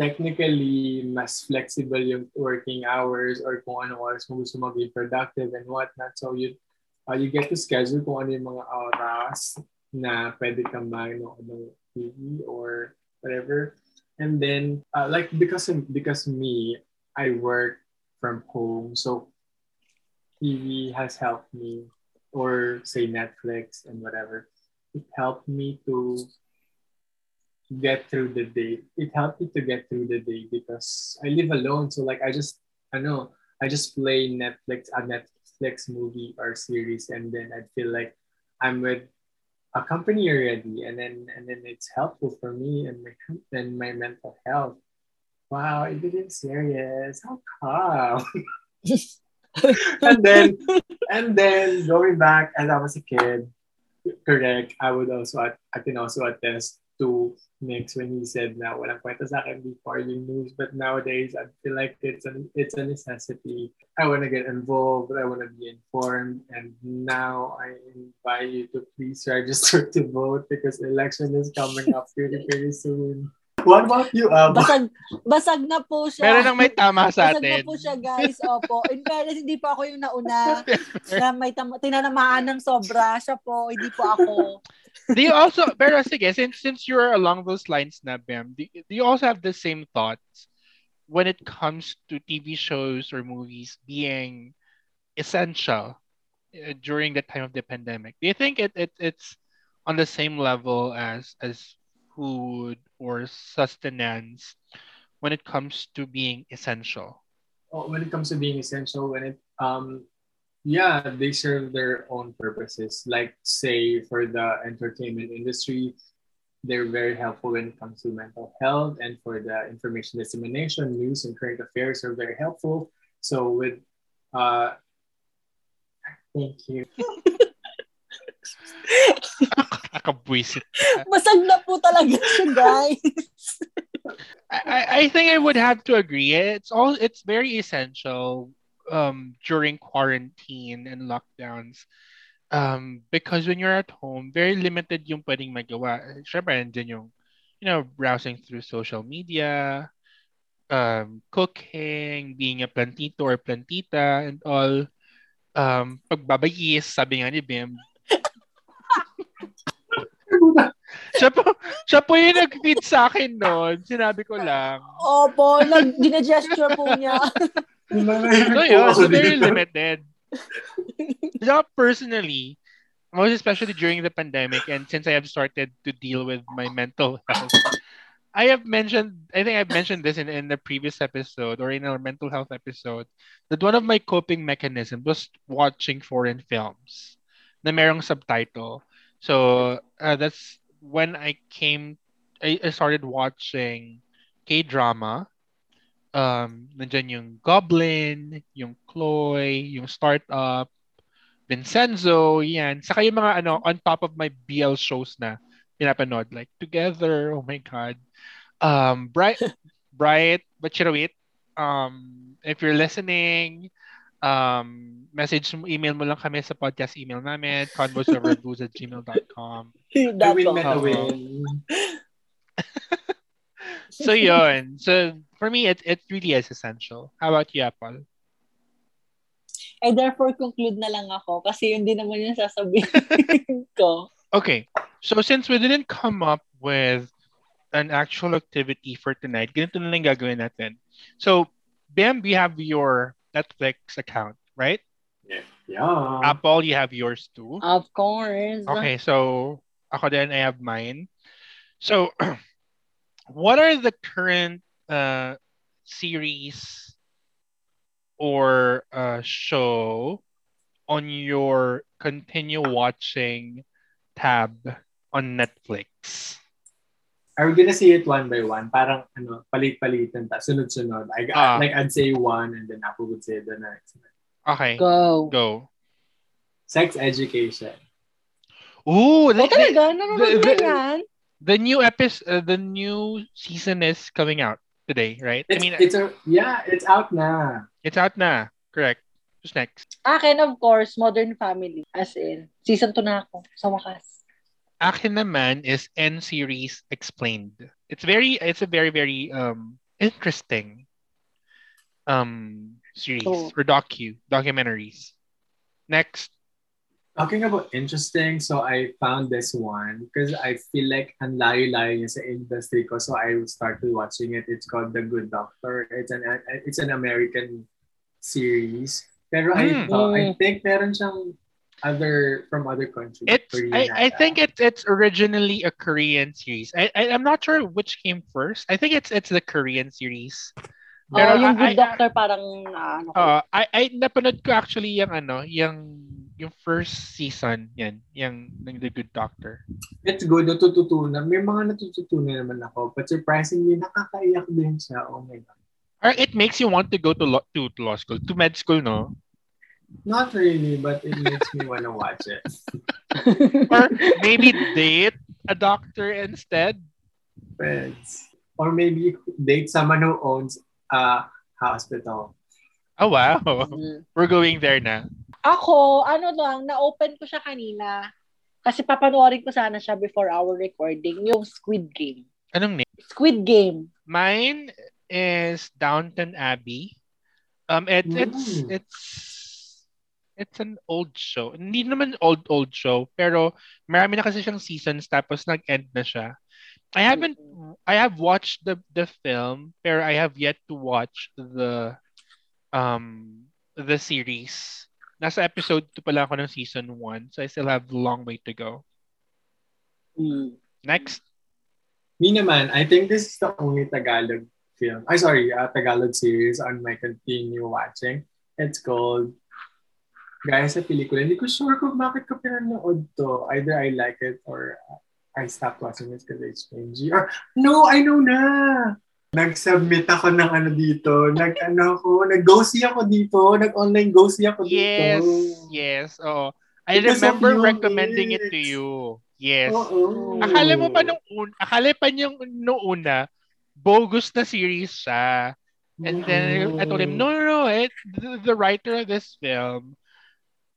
technically mas flexible yung working hours or kung ano oras mo gusto maging productive and whatnot. So you uh, you get to schedule kung ano yung mga oras na pwede kang manood ng TV or whatever. And then, uh, like because because me, I work from home, so TV has helped me, or say Netflix and whatever. It helped me to get through the day. It helped me to get through the day because I live alone, so like I just I know I just play Netflix a Netflix movie or series, and then I feel like I'm with a company already and then and then it's helpful for me and my and my mental health. Wow it didn't serious how come and then and then going back as i was a kid correct i would also i can also attest to Mix when he said na walang kwenta sa akin before yung news but nowadays I feel like it's a, it's a necessity. I want to get involved I want to be informed and now I invite you to please register <laughs> to vote because election is coming up pretty pretty soon what about you Ab? Basag, basag na po siya. meron nang may tama sa Basag na atin po siya, guys. Opo. In fairness, hindi po ako yung nauna <laughs> na may tam- tinanamaan ng sobra. Siya po, hindi po ako. do you also pero sige since since you're along those lines na Bem do, do you also have the same thoughts when it comes to TV shows or movies being essential uh, during the time of the pandemic do you think it, it it's on the same level as as food or sustenance when it comes to being essential oh, when it comes to being essential, when it um yeah, they serve their own purposes. Like say for the entertainment industry, they're very helpful when it comes to mental health and for the information dissemination, news and current affairs are very helpful. So with uh thank you. <laughs> Nakabwisit. Basag na po talaga siya, guys. I, I- I think I would have to agree. It's all it's very essential um during quarantine and lockdowns. Um because when you're at home, very limited yung pwedeng magawa. Syempre, andyan yung you know, browsing through social media, um cooking, being a plantito or plantita and all. Um pagbabayis, sabi nga ni Bim. Siya po, siya po yung nag-feed sa akin noon. Sinabi ko lang. Opo, nag gina-gesture po niya. <laughs> So yun, so very limited. Saka personally, most especially during the pandemic and since I have started to deal with my mental health, I have mentioned, I think I've mentioned this in, in the previous episode or in our mental health episode, that one of my coping mechanisms was watching foreign films na merong subtitle. So uh, that's when I came, I, I started watching K-drama. Um, nandyan yung Goblin, yung Chloe, yung Startup, Vincenzo, yan. Saka yung mga ano, on top of my BL shows na pinapanood, like Together, oh my God. Um, <laughs> Bright, Bright, Bachirawit, um, if you're listening, um, message mo, email mo lang kami sa podcast email namin, convoysoverblues at gmail.com. I <laughs> win. <laughs> So yun. So for me, it, it really is essential. How about you, Apple? I therefore conclude na lang ako kasi yun din naman yung sasabihin <laughs> ko. Okay. So since we didn't come up with an actual activity for tonight, ganito na lang gagawin natin. So, Bam, we have your Netflix account, right? Yeah. Yeah. Apple, you have yours too. Of course. Okay, so ako din, I have mine. So, <clears throat> what are the current uh, series or uh, show on your continue watching tab on Netflix? Are we gonna see it one by one? Parang ano, palit-palitan ta, sunod-sunod. I, Ah. like I'd say one and then Apple would say the next. Okay, Go. go. Sex education. Ooh, Oh, the, the, talaga? Nanonood the- ka yan? the new episode, uh, the new season is coming out today, right? I It's, mean, it's a yeah, it's out na. it's out na. Correct. Who's next? Akin, of course, Modern Family. As in, season 2 na ako. Sa wakas. Akin naman is N series explained. It's very it's a very very um interesting um series Oh. or docu documentaries. Next. Talking about interesting, so I found this one because I feel like ang layo-layo niya sa industry ko. So I started watching it. It's called The Good Doctor. It's an it's an American series. Pero I Hmm. thought, I Mm. think meron siyang other from other countries. It's Korean I, I think it's it's originally a Korean series. I, I I'm not sure which came first. I think it's it's the Korean series. Oh, Pero yung I- Good I- Doctor parang ah, ano ko. Uh, I, I napanood ko actually yung ano, yung yung first season yan, yung ng The Good Doctor. It's good, natututunan. May mga natututunan naman ako. But surprisingly, nakakaiyak din siya. Oh my God. Or it makes you want to go to law, to, to law school, to med school, no? Not really, but it makes me want to watch it. <laughs> Or maybe date a doctor instead. Friends. Or maybe date someone who owns a hospital. Oh wow, Mm. we're going there na. Ako, ano lang, na-open ko siya kanina. Kasi papanoorin ko sana siya before our recording, yung Squid Game. Anong name? Squid Game. Mine is Downton Abbey. Um, it, it's Mm. it's it's an old show. Hindi naman old old show, pero marami na kasi siyang seasons tapos nag-end na siya. I haven't I have watched the the film, pero I have yet to watch the um the series. Nasa episode 2 pa lang ako ng season 1, so I still have a long way to go. Mm. Next. Me naman, I think this is the only Tagalog film. I sorry, uh, Tagalog series on my continue watching. It's called Gaya sa pelikula. Hindi ko sure kung bakit ko pinanood to. Either I like it or I stopped watching it because it's cringy. Or, no, I know na! Nag-submit ako ng ano dito. Nag-ano ako, nag-ghosty ako dito. Nag-online ghosty ako dito. Yes, yes. Oh, I Because remember recommending it to Alex. you. Yes. Oo. Akala mo pa nung un, akala pa niyang nung una, bogus na series siya. And then I told him, no, no, no, it, the, the writer of this film,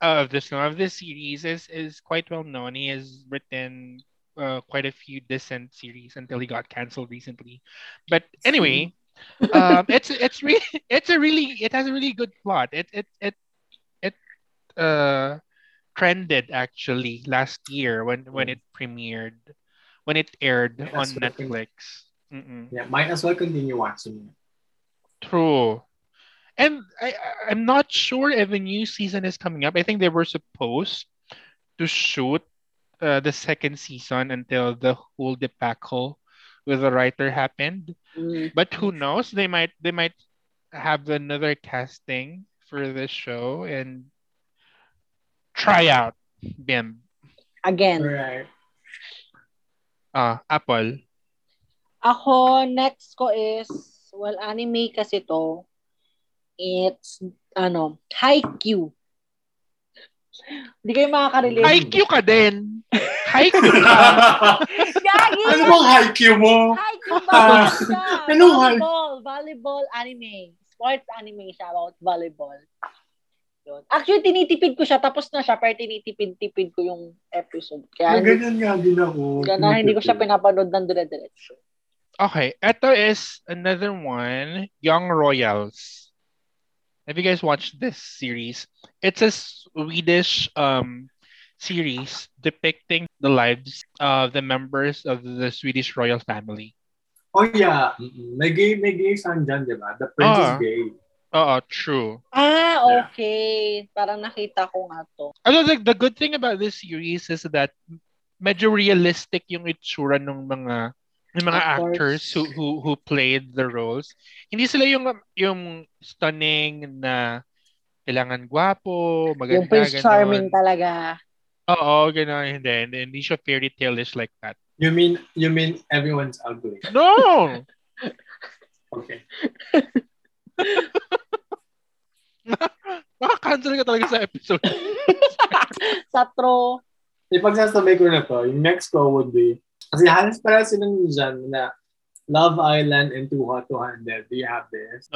of this of this series is is quite well known. He has written uh, quite a few decent series until he got canceled recently. But anyway, um, <laughs> it's it's really it's a really it has a really good plot. It it it it uh trended actually last year when when it premiered when it aired on that's what I think. Netflix. Yeah, might as well continue watching. True. And I, I- I'm not sure if a new season is coming up. I think they were supposed to shoot uh, the second season until the whole debacle with the writer happened. Mm. But who knows? They might they might have another casting for this show and try out Bim. Again. Alright. Uh, Apple. Ako, next ko is, well, anime kasi to. It's, ano, Haikyuu. Hindi kayo makaka-relate. Haikyuu ka din. Haikyuu ka. <laughs> Gagi! ano bang Haikyuu mo? Haikyuu ba? Ah, ano volleyball. Volleyball anime. Sports anime siya about volleyball. Yun. Actually, tinitipid ko siya. Tapos na siya. Pero tinitipid-tipid ko yung episode. Kaya hindi, Ganyan nga din ako. kaya na, hindi ko siya pinapanood ng dire-diretso. Okay, ito is another one, Young Royals. Have you guys watched this series? It's a Swedish um series depicting the lives of the members of the Swedish royal family. Oh yeah. May gay, may gay son dyan, di ba? The prince Ah. is gay. Oo, true. Ah, Yeah. okay. Parang nakita ko nga to. Although the, the good thing about this series is that medyo realistic yung itsura ng mga ng mga Actors. actors who who who played the roles. Hindi sila yung yung stunning na kailangan gwapo, maganda, Yung Prince. Charming talaga. Oo, gano'n. Hindi, hindi, hindi siya fairy tale-ish like that. You mean you mean everyone's ugly? No! <laughs> Okay. <laughs> Makakancel ka talaga sa episode. <laughs> Sa tro. Ipagsasabay ko na to, yung next ko would be, kasi halos para sila ni Jan na Love Island and Too Hot to Handle. Do you have this?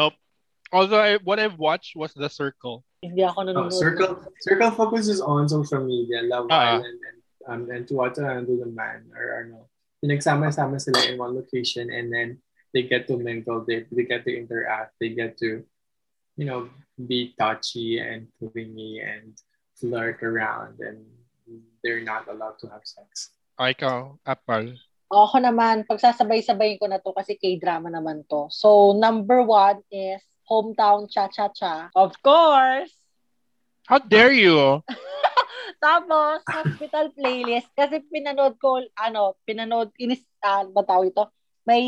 Although I, what I've watched was The Circle. Hindi ako Oh, nanonood. Circle Circle focuses on social media, Love Ah. Island and um and Too Hot to Handle the Man or ano. Pinagsama-sama sila in one location and then they get to mingle, they, they get to interact, they get to, you know, be touchy and clingy and flirt around and they're not allowed to have sex. O, ikaw, Apple. Ako naman, pagsasabay-sabayin ko na to kasi K-drama naman to. So, number one is Hometown Cha-Cha-Cha. Of course! How dare you? <laughs> Tapos, hospital playlist. Kasi pinanood ko, ano, pinanood, inis, ah, ba tawag ito? May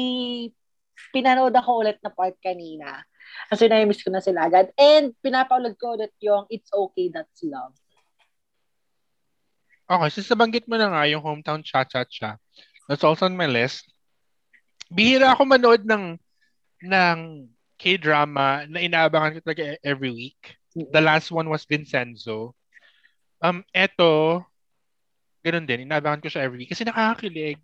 pinanood ako ulit na part kanina. Kasi na-miss ko na sila agad. And pinapaulit ko ulit yung It's Okay, That's Love. Okay, since nabanggit mo na nga yung hometown cha-cha-cha, that's also on my list. Bihira ako manood ng ng K-drama na inaabangan ko talaga every week. The last one was Vincenzo. Um, eto, ganun din, inaabangan ko siya every week kasi nakakakilig.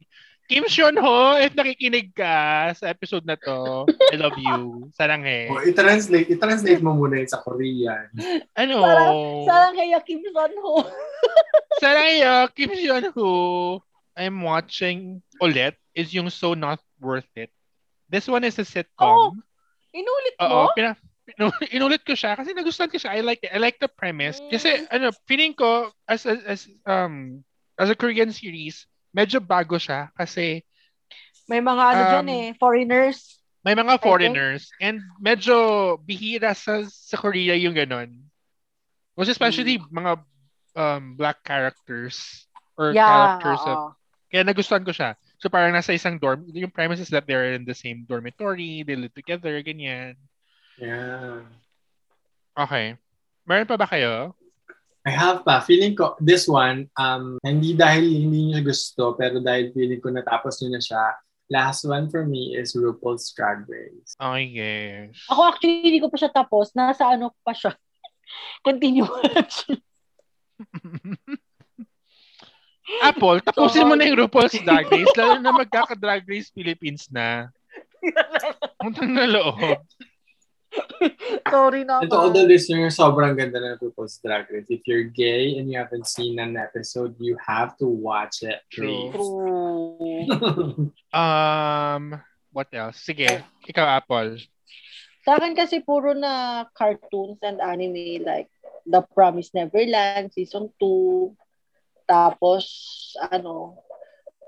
Kim Sean Ho, if nakikinig ka sa episode na to, I love you. Saranghe. Oh, i-translate, i-translate mo muna yun sa Korean. Ano? Sarang- Sarang kaya Kim Son Ho. <laughs> Saraya, Kim Seon Ho, I'm watching ulit is yung So Not Worth It. This one is a Oh, sitcom. Inulit Oo, mo? pina, pinu- <laughs> inulit ko siya kasi nagustuhan ko siya. I like it. I like the premise. Kasi ano, feeling ko as as, as um as a Korean series, medyo bago siya kasi May mga ano Um, dyan eh, foreigners. may mga foreigners and medyo bihira sa sa Korea yung ganon. Most especially mga um, black characters or Yeah, characters of oo. Kaya nagustuhan ko siya. So parang nasa isang dorm, yung premise is that they're in the same dormitory, they live together, ganyan. Yeah. Okay. Meron pa ba kayo? I have pa. Feeling ko, this one, um, hindi dahil hindi niya gusto, pero dahil feeling ko natapos niyo na siya, last one for me is RuPaul's Drag Race. Okay, yes. Ako actually, hindi ko pa siya tapos. Nasa ano pa siya. <laughs> Continue. Apple, tapusin mo na yung RuPaul's Drag <laughs> Race, lalo na magkaka-Drag Race Philippines na. Utang na loob. <laughs> Sorry naman. And to all the listeners, sobrang ganda ng RuPaul's Drag Race. If you're gay and you haven't seen an episode, you have to watch it. True. Please. <laughs> Um, what else? Sige, ikaw, Apple. Sa akin kasi puro na cartoons and anime like The Promised Neverland, Season 2, tapos, ano,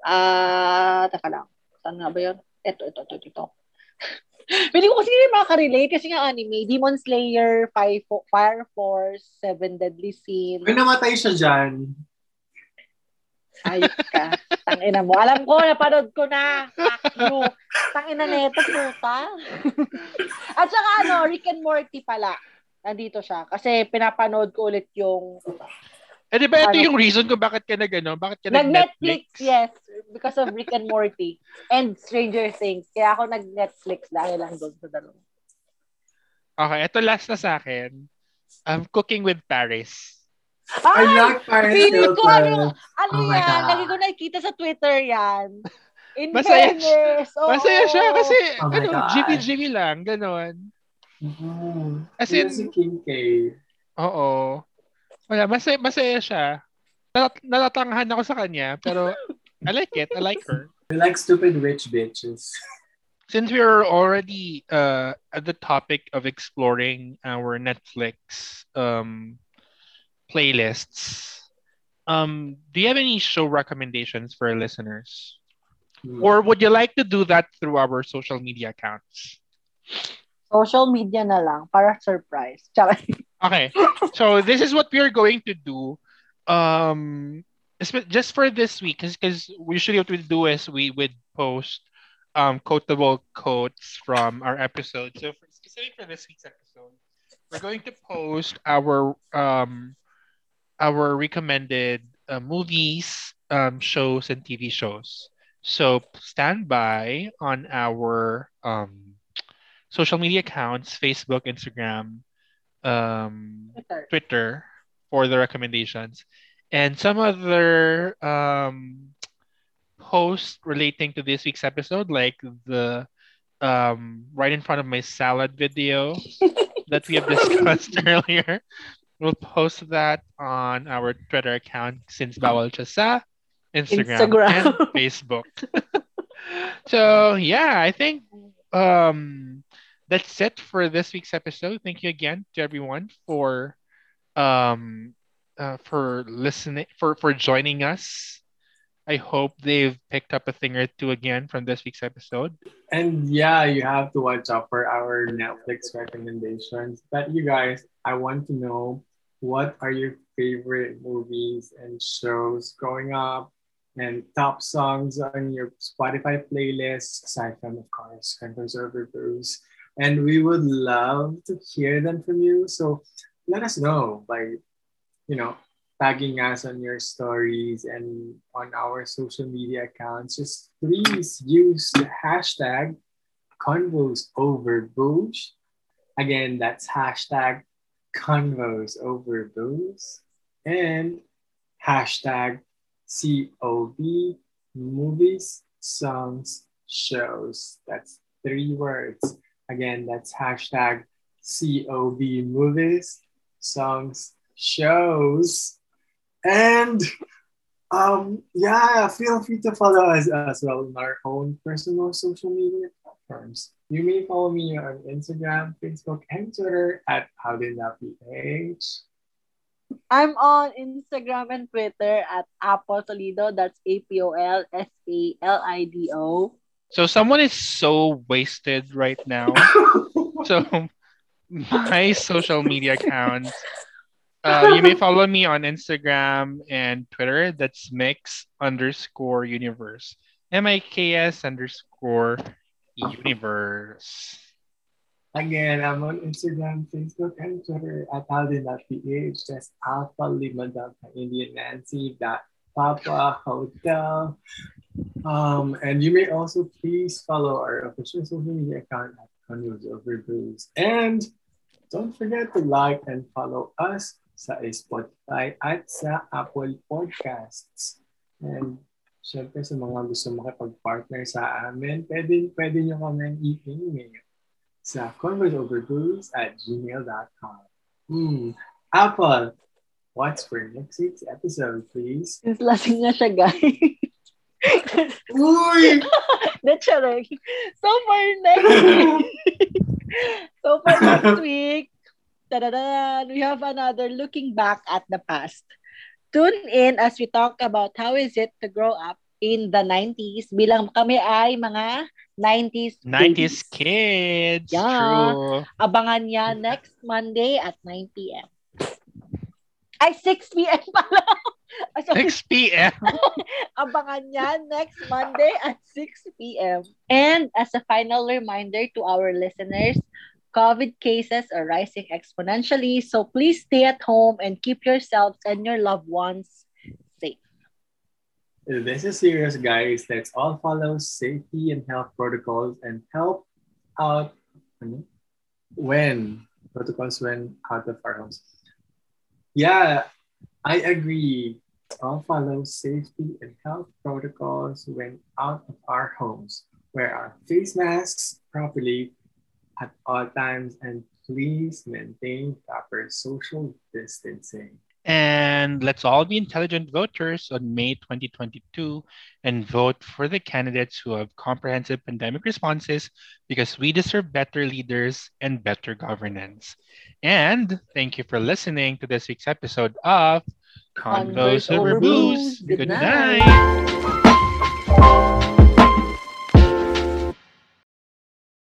ah, taka lang. Saan nga ba yun? Ito, ito, ito, ito. Pili ko kasi hindi makaka-relate kasi nga anime, Demon Slayer, Fire, Fire Force, Seven Deadly Sins. May namatay siya dyan. Ayos ka. Tangina mo. Alam ko, napanood ko na. Fuck you. Tangina neto, puta. At saka ano, Rick and Morty pala. Nandito siya. Kasi pinapanood ko ulit yung Eh, di ba ito Ano? yung reason kung bakit ka nag, ano, bakit ka nag-Netflix. nag-Netflix? Yes. Because of Rick and Morty. And Stranger Things. Kaya ako nag-Netflix dahil lang doon sa dalawa. Okay, ito last na sa akin. Um, Cooking with Paris. I Ay! like Paris feeling ko Hilton. Ano Oh yan? God. Lagi ko nakikita sa Twitter yan. In Masaya fairness. oo. Masaya siya kasi, Oh ano, jimmy-jimmy lang, ganon. Mhm. As in- si Kim K. Oo. Wala, masaya, masaya siya. Natat- natatanghan ako sa kanya, pero I like it. I like her. I like stupid rich bitches. Since we're already uh, at the topic of exploring our Netflix um, playlists, um, do you have any show recommendations for our listeners? Hmm. Or would you like to do that through our social media accounts? Social media na lang para surprise. Tsaka, <laughs> Okay. So this is what we are going to do. Um just for this week because usually what we do is we would post um quotable quotes from our episode. So for, specific for this week's episode, we're going to post our um our recommended uh, movies, um, shows, and TV shows. So stand by on our um, social media accounts: Facebook, Instagram, um, Twitter. Twitter for the recommendations, and some other um, posts relating to this week's episode, like the um, right in front of my salad video <laughs> that we have discussed <laughs> earlier. We'll post that on our Twitter account since bawal siya sa Instagram, Instagram. and Facebook. <laughs> so yeah, I think um that's it for this week's episode. Thank you again to everyone for um uh, for listening for for joining us. I hope they've picked up a thing or two again from this week's episode. And yeah, you have to watch out for our Netflix recommendations. But you guys, I want to know what are your favorite movies and shows growing up and top songs on your Spotify playlist, aside from, of course, Converse Over Bruce. And we would love to hear them from you. So let us know by, you know, tagging us on your stories and on our social media accounts. Just please use the hashtag Convos Over Booze. Again, that's hashtag Convos Over Booze and hashtag COB Movies, Songs, Shows. That's three words. Again, that's hashtag COB Movies, Songs, Shows. And um, yeah, feel free to follow us as well on our own personal social media platforms. You may follow me on Instagram, Facebook, and Twitter at HowDidThatPH. I'm on Instagram and Twitter at Apple Toledo. That's A P O L S A L I D O. So someone is so wasted right now. <laughs> so my social media accounts uh, you may follow me on instagram and twitter that's mix underscore universe m-i-k-s underscore universe Again, I'm on Instagram, Facebook, and Twitter at Aldin.ph. That's Alpha Lima Delta Indian Nancy dot Papa Hotel. Um, and you may also please follow our official social media account at Convos Over Booze. And don't forget to like and follow us sa Spotify at sa Apple Podcasts. And syempre sa mga gusto makipag-partner sa amin, pwede, pwede nyo kami i-email sa conversoverbooze at gmail.com. Hmm. Apple, what's for next week's episode, please? Since <laughs> lasing na siya, guys. <laughs> Uy! <laughs> That's charing. So for next week, so for next week, we have another looking back at the past. Tune in as we talk about how is it to grow up in the 90s bilang kami ay mga 90s 90s babies. kids Yeah. true Abangan niya next Monday at 9 p.m. Ay, 6 p.m. pala. Ay, 6 p.m <laughs> Abangan niya next Monday at 6 p.m. And as a final reminder to our listeners, COVID cases are rising exponentially, so please stay at home and keep yourselves and your loved ones safe. This is serious, guys. Let's all follow safety and health protocols and help out when protocols when out of our homes. Yeah, I agree. All follow safety and health protocols when out of our homes. Wear our face masks properly at all times and please maintain proper social distancing. And let's all be intelligent voters on May 2022 and vote for the candidates who have comprehensive pandemic responses because we deserve better leaders and better governance. And thank you for listening to this week's episode of Convos Over Booze. Booze. Good Good night. night.